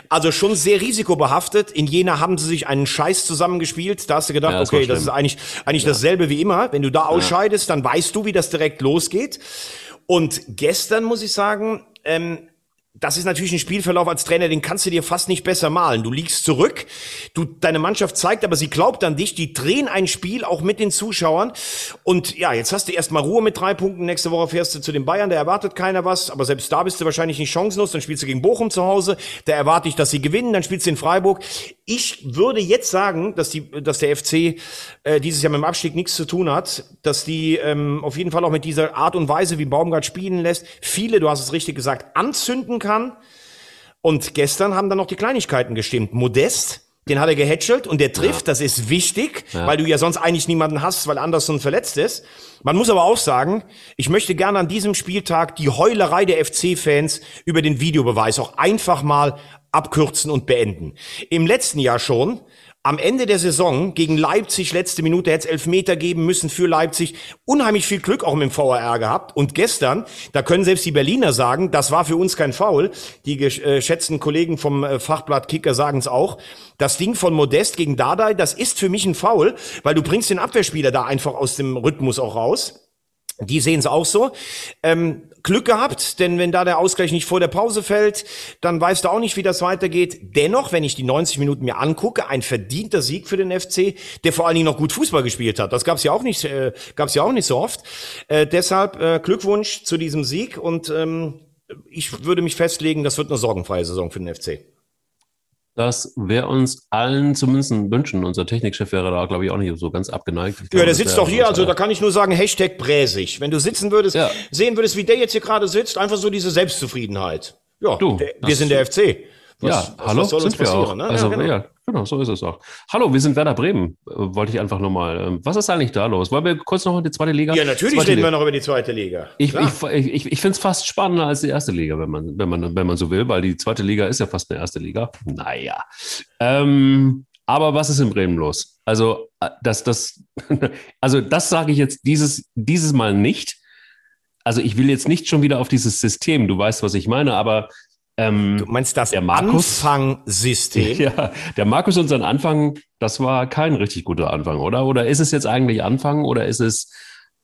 Also schon sehr risikobehaftet. In Jena haben sie sich einen Scheiß zusammengespielt. Da hast du gedacht, ja, das okay, das ist eigentlich, eigentlich ja. dasselbe wie immer. Wenn du da ausscheidest, dann weißt du, wie das direkt losgeht. Und gestern muss ich sagen, ähm, das ist natürlich ein Spielverlauf als Trainer, den kannst du dir fast nicht besser malen. Du liegst zurück, du, deine Mannschaft zeigt, aber sie glaubt an dich, die drehen ein Spiel auch mit den Zuschauern. Und ja, jetzt hast du erstmal Ruhe mit drei Punkten. Nächste Woche fährst du zu den Bayern, da erwartet keiner was, aber selbst da bist du wahrscheinlich nicht chancenlos. Dann spielst du gegen Bochum zu Hause, da erwarte ich, dass sie gewinnen, dann spielst du in Freiburg. Ich würde jetzt sagen, dass die, dass der FC äh, dieses Jahr mit dem Abstieg nichts zu tun hat, dass die ähm, auf jeden Fall auch mit dieser Art und Weise, wie Baumgart spielen lässt, viele, du hast es richtig gesagt, anzünden kann kann. Und gestern haben dann noch die Kleinigkeiten gestimmt. Modest, den hat er gehätschelt und der trifft, ja. das ist wichtig, ja. weil du ja sonst eigentlich niemanden hast, weil Anderson verletzt ist. Man muss aber auch sagen, ich möchte gerne an diesem Spieltag die Heulerei der FC-Fans über den Videobeweis auch einfach mal abkürzen und beenden. Im letzten Jahr schon am Ende der Saison gegen Leipzig, letzte Minute, hätte es Elfmeter geben müssen für Leipzig. Unheimlich viel Glück auch mit dem VAR gehabt. Und gestern, da können selbst die Berliner sagen, das war für uns kein Foul. Die geschätzten Kollegen vom äh, Fachblatt Kicker sagen es auch. Das Ding von Modest gegen Dardai, das ist für mich ein Foul, weil du bringst den Abwehrspieler da einfach aus dem Rhythmus auch raus. Die sehen es auch so. Ähm, Glück gehabt, denn wenn da der Ausgleich nicht vor der Pause fällt, dann weißt du auch nicht, wie das weitergeht. Dennoch, wenn ich die 90 Minuten mir angucke, ein verdienter Sieg für den FC, der vor allen Dingen noch gut Fußball gespielt hat. Das gab's ja auch nicht, äh, gab's ja auch nicht so oft. Äh, deshalb äh, Glückwunsch zu diesem Sieg und ähm, ich würde mich festlegen, das wird eine sorgenfreie Saison für den FC. Das wäre uns allen zumindest wünschen. Unser Technikchef wäre da, glaube ich, auch nicht so ganz abgeneigt. ja, der sitzt doch hier, also da kann ich nur sagen, Hashtag Bräsig. Wenn du sitzen würdest, ja. sehen würdest, wie der jetzt hier gerade sitzt, einfach so diese Selbstzufriedenheit. Ja, du, der, wir sind der FC. Was, ja, was, hallo, was soll sind wir auch. Ne? Also, ja, genau. ja, genau, so ist es auch. Hallo, wir sind Werder Bremen, äh, wollte ich einfach nochmal. Ähm, was ist eigentlich da los? Wollen wir kurz noch in die zweite Liga? Ja, natürlich zweite reden Liga. wir noch über die zweite Liga. Ich, ich, ich, ich finde es fast spannender als die erste Liga, wenn man, wenn, man, wenn man so will, weil die zweite Liga ist ja fast eine erste Liga. Naja. Ähm, aber was ist in Bremen los? Also, äh, das, das, also das sage ich jetzt dieses, dieses Mal nicht. Also ich will jetzt nicht schon wieder auf dieses System, du weißt, was ich meine, aber ähm, du meinst das Anfangsystem? Ja, der Markus und sein Anfang, das war kein richtig guter Anfang, oder? Oder ist es jetzt eigentlich Anfang oder ist es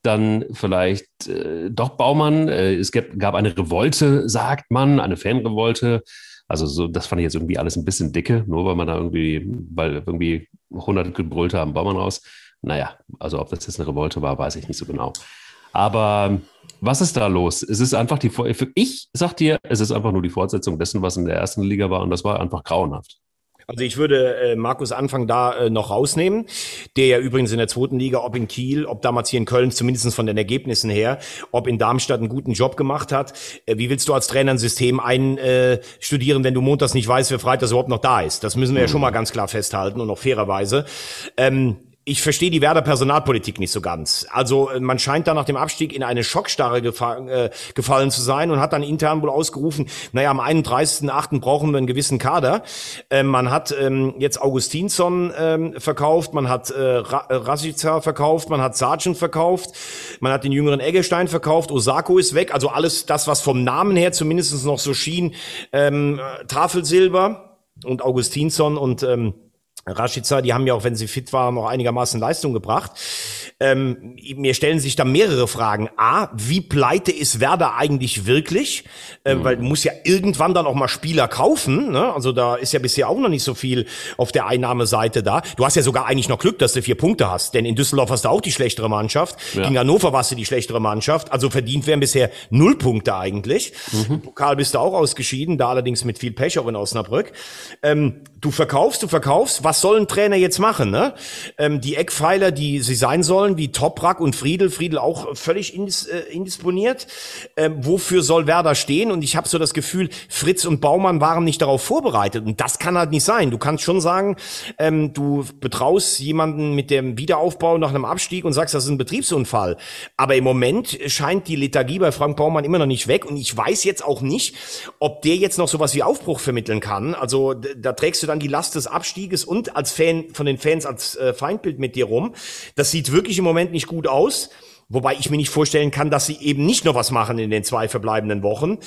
dann vielleicht äh, doch Baumann? Äh, es gab, gab eine Revolte, sagt man, eine Fanrevolte. Also so, das fand ich jetzt irgendwie alles ein bisschen dicke, nur weil man da irgendwie, weil irgendwie 100 gebrüllt haben, Baumann raus. Naja, also ob das jetzt eine Revolte war, weiß ich nicht so genau. Aber was ist da los? Es ist einfach die, ich sag dir, es ist einfach nur die Fortsetzung dessen, was in der ersten Liga war und das war einfach grauenhaft. Also ich würde äh, Markus Anfang da äh, noch rausnehmen, der ja übrigens in der zweiten Liga, ob in Kiel, ob damals hier in Köln, zumindest von den Ergebnissen her, ob in Darmstadt einen guten Job gemacht hat. Äh, wie willst du als Trainer ein System einstudieren, äh, wenn du montags nicht weißt, wer Freitag überhaupt noch da ist? Das müssen wir mhm. ja schon mal ganz klar festhalten und auch fairerweise. Ähm, ich verstehe die Werder Personalpolitik nicht so ganz. Also äh, man scheint da nach dem Abstieg in eine Schockstarre gefa äh, gefallen zu sein und hat dann intern wohl ausgerufen, naja, am 31.8. brauchen wir einen gewissen Kader. Ähm, man hat ähm, jetzt Augustinsson ähm, verkauft, man hat äh, Rasica verkauft, man hat Sargent verkauft, man hat den jüngeren Eggestein verkauft, Osako ist weg, also alles das, was vom Namen her zumindest noch so schien, ähm, Tafelsilber und Augustinsson und ähm, Rashica, die haben ja auch, wenn sie fit waren, noch einigermaßen Leistung gebracht. Ähm, mir stellen sich da mehrere Fragen. A, wie pleite ist Werder eigentlich wirklich? Ähm, mhm. Weil du musst ja irgendwann dann auch mal Spieler kaufen. Ne? Also da ist ja bisher auch noch nicht so viel auf der Einnahmeseite da. Du hast ja sogar eigentlich noch Glück, dass du vier Punkte hast. Denn in Düsseldorf hast du auch die schlechtere Mannschaft. Ja. Gegen Hannover warst du die schlechtere Mannschaft. Also verdient wären bisher null Punkte eigentlich. Mhm. Pokal bist du auch ausgeschieden, da allerdings mit viel Pech auch in Osnabrück. Ähm, du verkaufst, du verkaufst. Was soll ein Trainer jetzt machen? Ne? Ähm, die Eckpfeiler, die sie sein sollen, wie Toprak und Friedel, Friedel auch völlig indis, äh, indisponiert. Ähm, wofür soll Werder stehen? Und ich habe so das Gefühl, Fritz und Baumann waren nicht darauf vorbereitet. Und das kann halt nicht sein. Du kannst schon sagen, ähm, du betraust jemanden mit dem Wiederaufbau nach einem Abstieg und sagst, das ist ein Betriebsunfall. Aber im Moment scheint die Lethargie bei Frank Baumann immer noch nicht weg. Und ich weiß jetzt auch nicht, ob der jetzt noch sowas wie Aufbruch vermitteln kann. Also da trägst du dann die Last des Abstieges und als Fan von den Fans als äh, Feindbild mit dir rum. Das sieht wirklich im Moment nicht gut aus. Wobei ich mir nicht vorstellen kann, dass sie eben nicht noch was machen in den zwei verbleibenden Wochen.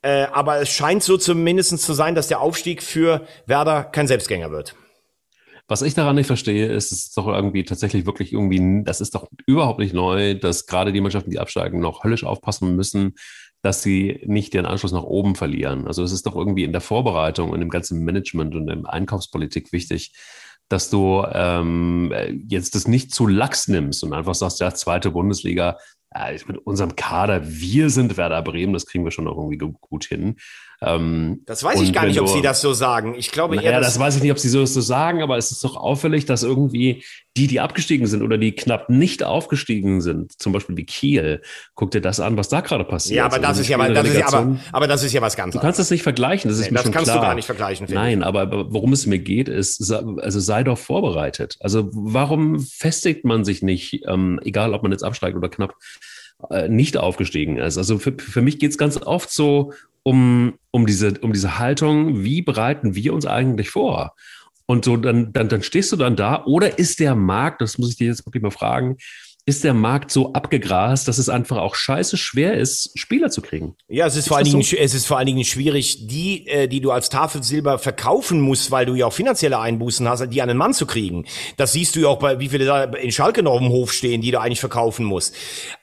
Äh, aber es scheint so zumindest zu sein, dass der Aufstieg für Werder kein Selbstgänger wird. Was ich daran nicht verstehe, ist, es ist doch irgendwie tatsächlich wirklich irgendwie, das ist doch überhaupt nicht neu, dass gerade die Mannschaften, die absteigen, noch höllisch aufpassen müssen, dass sie nicht den Anschluss nach oben verlieren. Also es ist doch irgendwie in der Vorbereitung und im ganzen Management und der Einkaufspolitik wichtig, dass du ähm, jetzt das nicht zu lax nimmst und einfach sagst, ja, zweite Bundesliga, ja, mit unserem Kader, wir sind Werder Bremen, das kriegen wir schon noch irgendwie gut hin. Ähm, das weiß ich gar nicht, ob Sie das so sagen. Ich glaube naja, eher, das weiß ich nicht, ob Sie so, so sagen, aber es ist doch auffällig, dass irgendwie die, die abgestiegen sind oder die knapp nicht aufgestiegen sind, zum Beispiel wie Kiel, guck dir das an, was da gerade passiert. Ja, aber das ist ja, das ist ja aber, aber das ist ja was ganz anderes. Du kannst das nicht vergleichen, das ist nee, mir das kannst klar. du gar nicht vergleichen. Nein, ich. aber worum es mir geht, ist, also sei doch vorbereitet. Also warum festigt man sich nicht, ähm, egal ob man jetzt absteigt oder knapp äh, nicht aufgestiegen ist? Also für, für mich geht es ganz oft so um, um, diese, um diese Haltung, wie bereiten wir uns eigentlich vor? Und so, dann, dann, dann stehst du dann da. Oder ist der Markt, das muss ich dir jetzt wirklich mal fragen, ist der Markt so abgegrast, dass es einfach auch scheiße schwer ist, Spieler zu kriegen. Ja, es ist, ist vor allen Dingen, so? es ist vor allen Dingen schwierig, die, äh, die du als Tafelsilber verkaufen musst, weil du ja auch finanzielle Einbußen hast, die an den Mann zu kriegen. Das siehst du ja auch bei, wie viele da in Schalke noch auf dem Hof stehen, die du eigentlich verkaufen musst.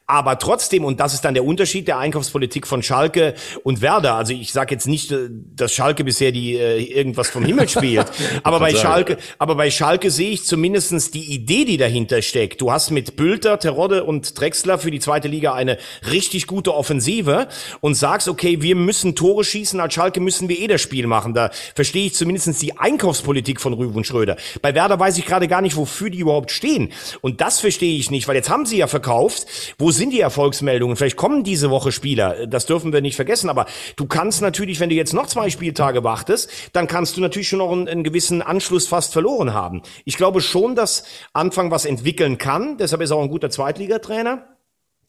Aber trotzdem, und das ist dann der Unterschied der Einkaufspolitik von Schalke und Werder. Also ich sage jetzt nicht, äh, dass Schalke bisher die äh, irgendwas vom Himmel spielt. aber bei Schalke, aber bei Schalke sehe ich zumindestens die Idee, die dahinter steckt. Du hast mit Bülter, Terodde und Drexler für die zweite Liga eine richtig gute Offensive und sagst, okay, wir müssen Tore schießen, als Schalke müssen wir eh das Spiel machen. Da verstehe ich zumindestens die Einkaufspolitik von Rüben Schröder. Bei Werder weiß ich gerade gar nicht, wofür die überhaupt stehen. Und das verstehe ich nicht, weil jetzt haben sie ja verkauft, wo sind die Erfolgsmeldungen? Vielleicht kommen diese Woche Spieler, das dürfen wir nicht vergessen, aber du kannst natürlich, wenn du jetzt noch zwei Spieltage wartest, dann kannst du natürlich schon noch einen, einen gewissen Anschluss fast verloren haben. Ich glaube schon, dass Anfang was entwickeln kann, deshalb ist er auch ein guter Zweitligatrainer.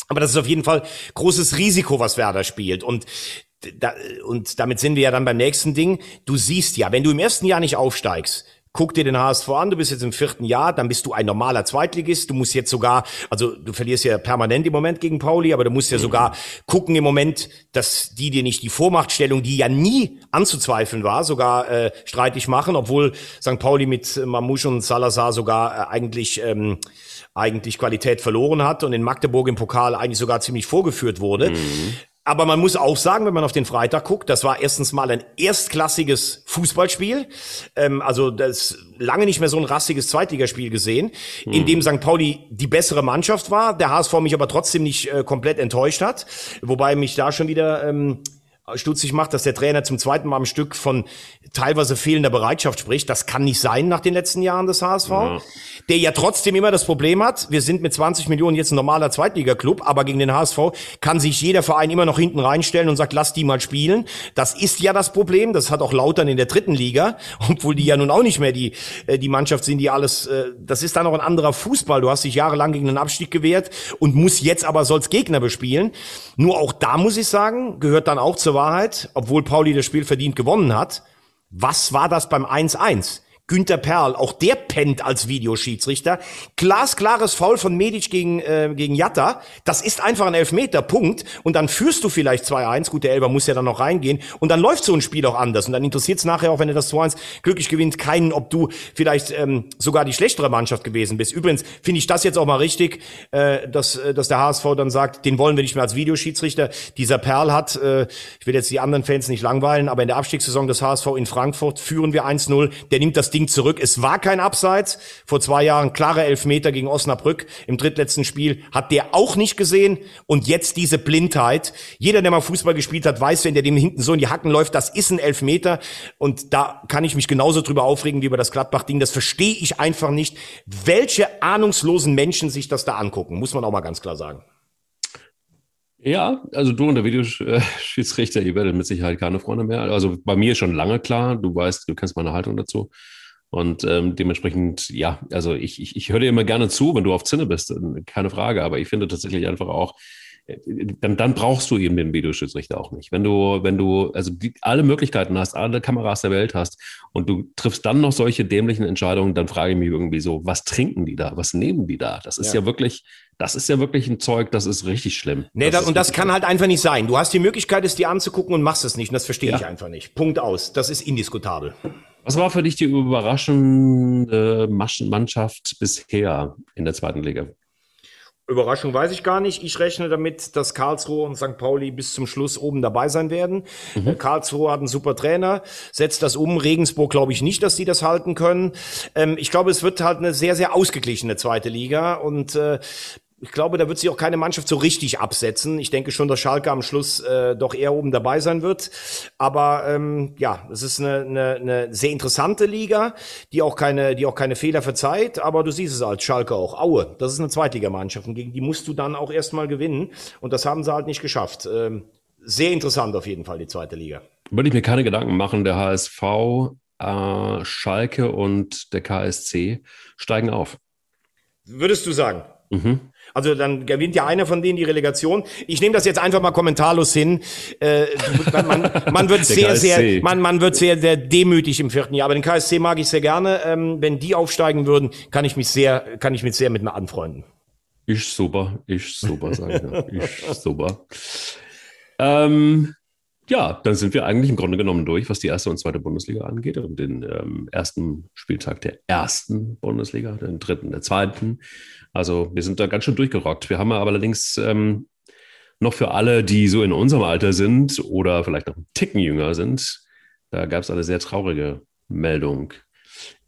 Aber das ist auf jeden Fall großes Risiko, was Werder spielt. Und da, und damit sind wir ja dann beim nächsten Ding. Du siehst ja, wenn du im ersten Jahr nicht aufsteigst, Guck dir den HSV an, du bist jetzt im vierten Jahr, dann bist du ein normaler Zweitligist. Du musst jetzt sogar, also du verlierst ja permanent im Moment gegen Pauli, aber du musst ja mhm. sogar gucken im Moment, dass die dir nicht die Vormachtstellung, die ja nie anzuzweifeln war, sogar äh, streitig machen, obwohl St. Pauli mit Mamouche und Salazar sogar äh, eigentlich ähm, eigentlich Qualität verloren hat und in Magdeburg im Pokal eigentlich sogar ziemlich vorgeführt wurde. Mhm. Aber man muss auch sagen, wenn man auf den Freitag guckt, das war erstens mal ein erstklassiges Fußballspiel. Ähm, also das lange nicht mehr so ein rassiges Zweitligaspiel gesehen, mhm. in dem St. Pauli die bessere Mannschaft war, der HSV mich aber trotzdem nicht äh, komplett enttäuscht hat. Wobei mich da schon wieder ähm, stutzig macht, dass der Trainer zum zweiten Mal am Stück von teilweise fehlender Bereitschaft spricht. Das kann nicht sein nach den letzten Jahren des HSV. Ja. Der ja trotzdem immer das Problem hat, wir sind mit 20 Millionen jetzt ein normaler Zweitliga-Club, aber gegen den HSV kann sich jeder Verein immer noch hinten reinstellen und sagt, lass die mal spielen. Das ist ja das Problem. Das hat auch Lautern in der dritten Liga, obwohl die ja nun auch nicht mehr die, äh, die Mannschaft sind, die alles, äh, das ist dann noch ein anderer Fußball. Du hast dich jahrelang gegen den Abstieg gewehrt und muss jetzt aber soll's Gegner bespielen. Nur auch da muss ich sagen, gehört dann auch zur Wahrheit, obwohl Pauli das Spiel verdient gewonnen hat. Was war das beim 1-1? Günter Perl, auch der pennt als Videoschiedsrichter. Glasklares Foul von Medic gegen, äh, gegen Jatta. Das ist einfach ein Elfmeter, Punkt. Und dann führst du vielleicht 2-1. Gut, der Elber muss ja dann noch reingehen. Und dann läuft so ein Spiel auch anders. Und dann interessiert es nachher auch, wenn er das 2-1 glücklich gewinnt, keinen, ob du vielleicht ähm, sogar die schlechtere Mannschaft gewesen bist. Übrigens finde ich das jetzt auch mal richtig, äh, dass, äh, dass der HSV dann sagt, den wollen wir nicht mehr als Videoschiedsrichter. Dieser Perl hat, äh, ich will jetzt die anderen Fans nicht langweilen, aber in der Abstiegssaison des HSV in Frankfurt führen wir 1-0. Der nimmt das Ding Ding zurück. Es war kein Abseits. Vor zwei Jahren klare Elfmeter gegen Osnabrück im drittletzten Spiel. Hat der auch nicht gesehen. Und jetzt diese Blindheit. Jeder, der mal Fußball gespielt hat, weiß, wenn der dem hinten so in die Hacken läuft, das ist ein Elfmeter. Und da kann ich mich genauso drüber aufregen wie über das Gladbach-Ding. Das verstehe ich einfach nicht, welche ahnungslosen Menschen sich das da angucken. Muss man auch mal ganz klar sagen. Ja, also du und der Videoschiedsrichter, ihr werdet mit Sicherheit keine Freunde mehr. Also bei mir schon lange klar, du weißt, du kennst meine Haltung dazu. Und ähm, dementsprechend, ja, also ich, ich, ich höre dir immer gerne zu, wenn du auf Zinne bist, keine Frage. Aber ich finde tatsächlich einfach auch, äh, dann, dann brauchst du eben den Videoschiedsrichter auch nicht. Wenn du, wenn du also die, alle Möglichkeiten hast, alle Kameras der Welt hast und du triffst dann noch solche dämlichen Entscheidungen, dann frage ich mich irgendwie so, was trinken die da? Was nehmen die da? Das ist ja, ja wirklich, das ist ja wirklich ein Zeug, das ist richtig schlimm. Nee, das und das kann schlimm. halt einfach nicht sein. Du hast die Möglichkeit, es dir anzugucken und machst es nicht. Und das verstehe ja. ich einfach nicht. Punkt aus. Das ist indiskutabel. Was war für dich die überraschende Mannschaft bisher in der zweiten Liga? Überraschung weiß ich gar nicht. Ich rechne damit, dass Karlsruhe und St. Pauli bis zum Schluss oben dabei sein werden. Mhm. Äh, Karlsruhe hat einen super Trainer, setzt das um. Regensburg glaube ich nicht, dass sie das halten können. Ähm, ich glaube, es wird halt eine sehr, sehr ausgeglichene zweite Liga und äh, ich glaube, da wird sich auch keine Mannschaft so richtig absetzen. Ich denke schon, dass Schalke am Schluss äh, doch eher oben dabei sein wird. Aber ähm, ja, es ist eine, eine, eine sehr interessante Liga, die auch keine, die auch keine Fehler verzeiht. Aber du siehst es als Schalke auch. Aue, das ist eine Zweitligamannschaft und gegen die musst du dann auch erstmal gewinnen. Und das haben sie halt nicht geschafft. Ähm, sehr interessant auf jeden Fall die zweite Liga. Würde ich mir keine Gedanken machen. Der HSV, äh, Schalke und der KSC steigen auf. Würdest du sagen? Mhm. Also dann gewinnt ja einer von denen die Relegation. Ich nehme das jetzt einfach mal kommentarlos hin. Äh, man, man wird sehr, sehr, man, man wird sehr, sehr demütig im vierten Jahr. Aber den KSC mag ich sehr gerne. Ähm, wenn die aufsteigen würden, kann ich mich sehr, kann ich mich sehr mit mir anfreunden. Ich super, ich super, sage ich. ich super. Ähm, ja, dann sind wir eigentlich im Grunde genommen durch, was die erste und zweite Bundesliga angeht und den ähm, ersten Spieltag der ersten Bundesliga, den dritten, der zweiten. Also wir sind da ganz schön durchgerockt. Wir haben aber allerdings ähm, noch für alle, die so in unserem Alter sind oder vielleicht noch einen Ticken jünger sind, da gab es eine sehr traurige Meldung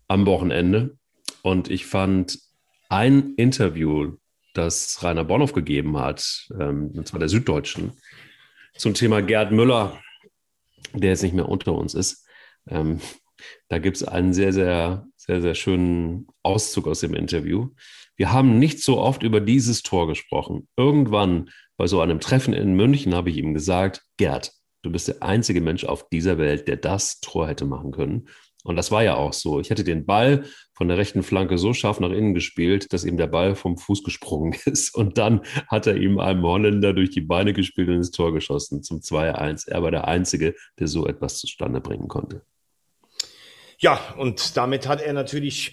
am Wochenende. Und ich fand ein Interview, das Rainer Bonhoff gegeben hat, ähm, und zwar der Süddeutschen, zum Thema Gerd Müller, der jetzt nicht mehr unter uns ist. Ähm, da gibt es einen sehr, sehr, sehr, sehr schönen Auszug aus dem Interview. Wir haben nicht so oft über dieses Tor gesprochen. Irgendwann bei so einem Treffen in München habe ich ihm gesagt, Gerd, du bist der einzige Mensch auf dieser Welt, der das Tor hätte machen können. Und das war ja auch so. Ich hätte den Ball von der rechten Flanke so scharf nach innen gespielt, dass ihm der Ball vom Fuß gesprungen ist. Und dann hat er ihm einem Holländer durch die Beine gespielt und ins Tor geschossen zum 2-1. Er war der Einzige, der so etwas zustande bringen konnte. Ja, und damit hat er natürlich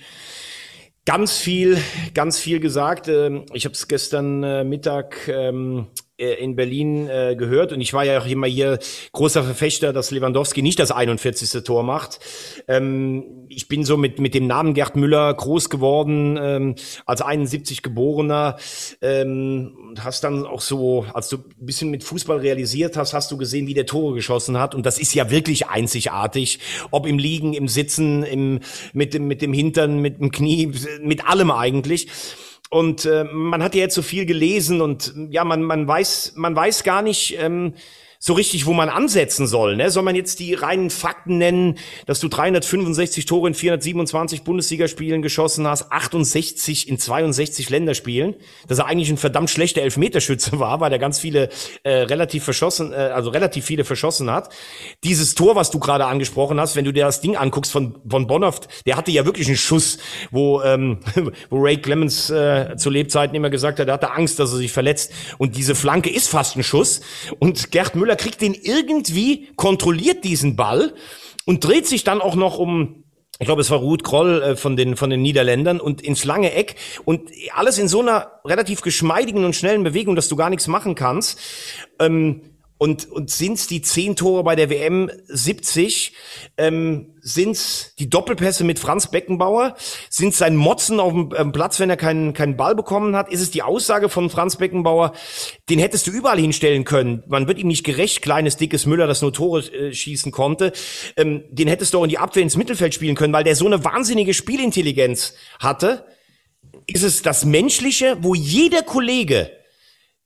ganz viel, ganz viel gesagt. Ähm, ich habe es gestern äh, Mittag ähm, äh, in Berlin äh, gehört und ich war ja auch immer hier großer Verfechter, dass Lewandowski nicht das 41. Tor macht. Ähm, ich bin so mit mit dem Namen Gerd Müller groß geworden ähm, als 71 geborener ähm, und hast dann auch so, als du ein bisschen mit Fußball realisiert hast, hast du gesehen, wie der Tore geschossen hat und das ist ja wirklich einzigartig, ob im Liegen, im Sitzen, im mit dem mit dem Hintern, mit dem Knie, mit allem eigentlich. Und äh, man hat ja jetzt so viel gelesen und ja, man, man weiß, man weiß gar nicht, ähm, so richtig, wo man ansetzen soll. Ne? Soll man jetzt die reinen Fakten nennen, dass du 365 Tore in 427 Bundesligaspielen geschossen hast, 68 in 62 Länderspielen, dass er eigentlich ein verdammt schlechter Elfmeterschütze war, weil er ganz viele äh, relativ verschossen, äh, also relativ viele verschossen hat. Dieses Tor, was du gerade angesprochen hast, wenn du dir das Ding anguckst von von Bonhoft, der hatte ja wirklich einen Schuss, wo ähm, wo Ray Clemens äh, zu Lebzeiten immer gesagt hat, er hatte Angst, dass er sich verletzt. Und diese Flanke ist fast ein Schuss. Und Gerd Müller Müller kriegt den irgendwie, kontrolliert diesen Ball und dreht sich dann auch noch um ich glaube, es war Ruth Kroll äh, von den von den Niederländern und ins lange Eck und alles in so einer relativ geschmeidigen und schnellen Bewegung, dass du gar nichts machen kannst. Ähm, und, und sind's die zehn Tore bei der WM 70? Ähm, sind's die Doppelpässe mit Franz Beckenbauer? Sind's sein Motzen auf dem ähm, Platz, wenn er keinen, keinen Ball bekommen hat? Ist es die Aussage von Franz Beckenbauer, den hättest du überall hinstellen können? Man wird ihm nicht gerecht, kleines, dickes Müller, das nur Tore äh, schießen konnte. Ähm, den hättest du auch in die Abwehr ins Mittelfeld spielen können, weil der so eine wahnsinnige Spielintelligenz hatte. Ist es das Menschliche, wo jeder Kollege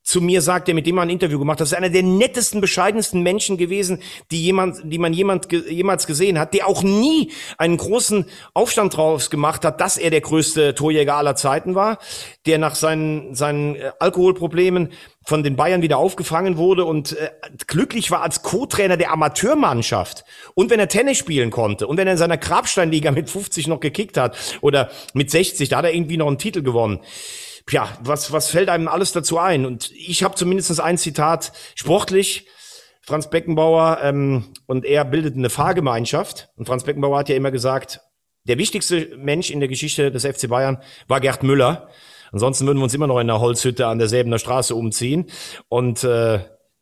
zu mir sagt, der mit dem man ein Interview gemacht hat, das ist einer der nettesten, bescheidensten Menschen gewesen, die jemand, die man jemand jemals gesehen hat, der auch nie einen großen Aufstand draus gemacht hat, dass er der größte Torjäger aller Zeiten war, der nach seinen seinen äh, Alkoholproblemen von den Bayern wieder aufgefangen wurde und äh, glücklich war als Co-Trainer der Amateurmannschaft. Und wenn er Tennis spielen konnte und wenn er in seiner Grabsteinliga mit 50 noch gekickt hat oder mit 60, da hat er irgendwie noch einen Titel gewonnen ja, was, was fällt einem alles dazu ein? Und ich habe zumindest ein Zitat sportlich. Franz Beckenbauer ähm, und er bildeten eine Fahrgemeinschaft. Und Franz Beckenbauer hat ja immer gesagt, der wichtigste Mensch in der Geschichte des FC Bayern war Gerd Müller. Ansonsten würden wir uns immer noch in einer Holzhütte an derselben Straße umziehen. Und äh,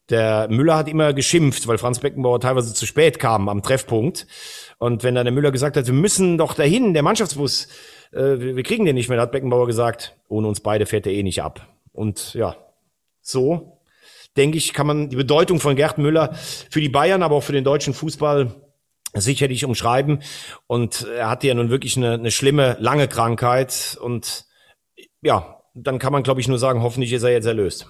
der Müller hat immer geschimpft, weil Franz Beckenbauer teilweise zu spät kam am Treffpunkt. Und wenn dann der Müller gesagt hat, wir müssen doch dahin, der Mannschaftsbus, äh, wir, wir kriegen den nicht mehr, hat Beckenbauer gesagt, ohne uns beide fährt er eh nicht ab. Und ja, so denke ich, kann man die Bedeutung von Gerd Müller für die Bayern, aber auch für den deutschen Fußball sicherlich umschreiben. Und er hatte ja nun wirklich eine, eine schlimme, lange Krankheit. Und ja, dann kann man, glaube ich, nur sagen, hoffentlich ist er jetzt erlöst.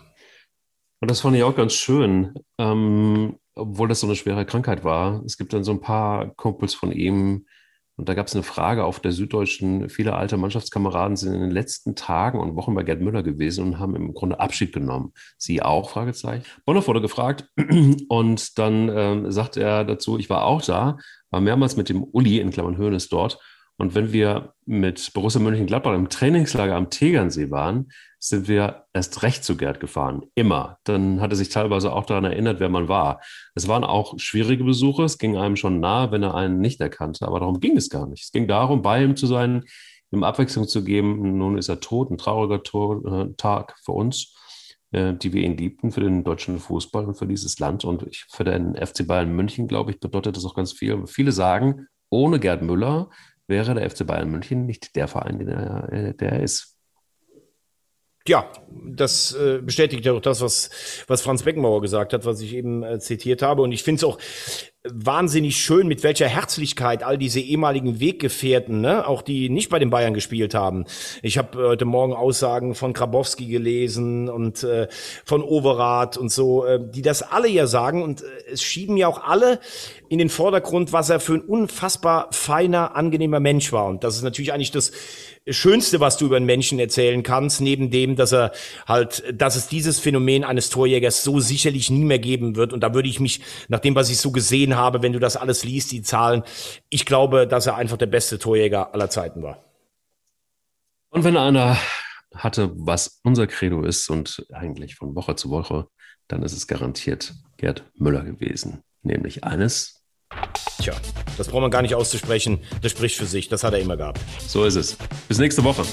Und das fand ich auch ganz schön, ähm, obwohl das so eine schwere Krankheit war. Es gibt dann so ein paar Kumpels von ihm, und da gab es eine Frage auf der Süddeutschen. Viele alte Mannschaftskameraden sind in den letzten Tagen und Wochen bei Gerd Müller gewesen und haben im Grunde Abschied genommen. Sie auch? Fragezeichen. Bonhoff wurde gefragt und dann ähm, sagt er dazu, ich war auch da, war mehrmals mit dem Uli in Klammern Höhnes dort und wenn wir mit Borussia Mönchengladbach im Trainingslager am Tegernsee waren, sind wir erst recht zu Gerd gefahren. Immer. Dann hat er sich teilweise auch daran erinnert, wer man war. Es waren auch schwierige Besuche. Es ging einem schon nahe, wenn er einen nicht erkannte. Aber darum ging es gar nicht. Es ging darum, bei ihm zu sein, ihm Abwechslung zu geben. Nun ist er tot, ein trauriger äh, Tag für uns, äh, die wir ihn liebten, für den deutschen Fußball und für dieses Land. Und für den FC Bayern München, glaube ich, bedeutet das auch ganz viel. Viele sagen, ohne Gerd Müller wäre der FC Bayern München nicht der Verein, der, äh, der er ist. Ja, das äh, bestätigt ja auch das, was, was Franz Beckenbauer gesagt hat, was ich eben äh, zitiert habe. Und ich finde es auch wahnsinnig schön, mit welcher Herzlichkeit all diese ehemaligen Weggefährten, ne, auch die nicht bei den Bayern gespielt haben. Ich habe heute Morgen Aussagen von Grabowski gelesen und äh, von Overath und so, äh, die das alle ja sagen. Und äh, es schieben ja auch alle in den Vordergrund, was er für ein unfassbar feiner, angenehmer Mensch war. Und das ist natürlich eigentlich das Schönste, was du über einen Menschen erzählen kannst, neben dem, dass er halt, dass es dieses Phänomen eines Torjägers so sicherlich nie mehr geben wird. Und da würde ich mich, nach dem, was ich so gesehen habe, wenn du das alles liest, die Zahlen, ich glaube, dass er einfach der beste Torjäger aller Zeiten war. Und wenn einer hatte, was unser Credo ist und eigentlich von Woche zu Woche, dann ist es garantiert Gerd Müller gewesen. Nämlich eines, Tja, das braucht man gar nicht auszusprechen. Das spricht für sich. Das hat er immer gehabt. So ist es. Bis nächste Woche.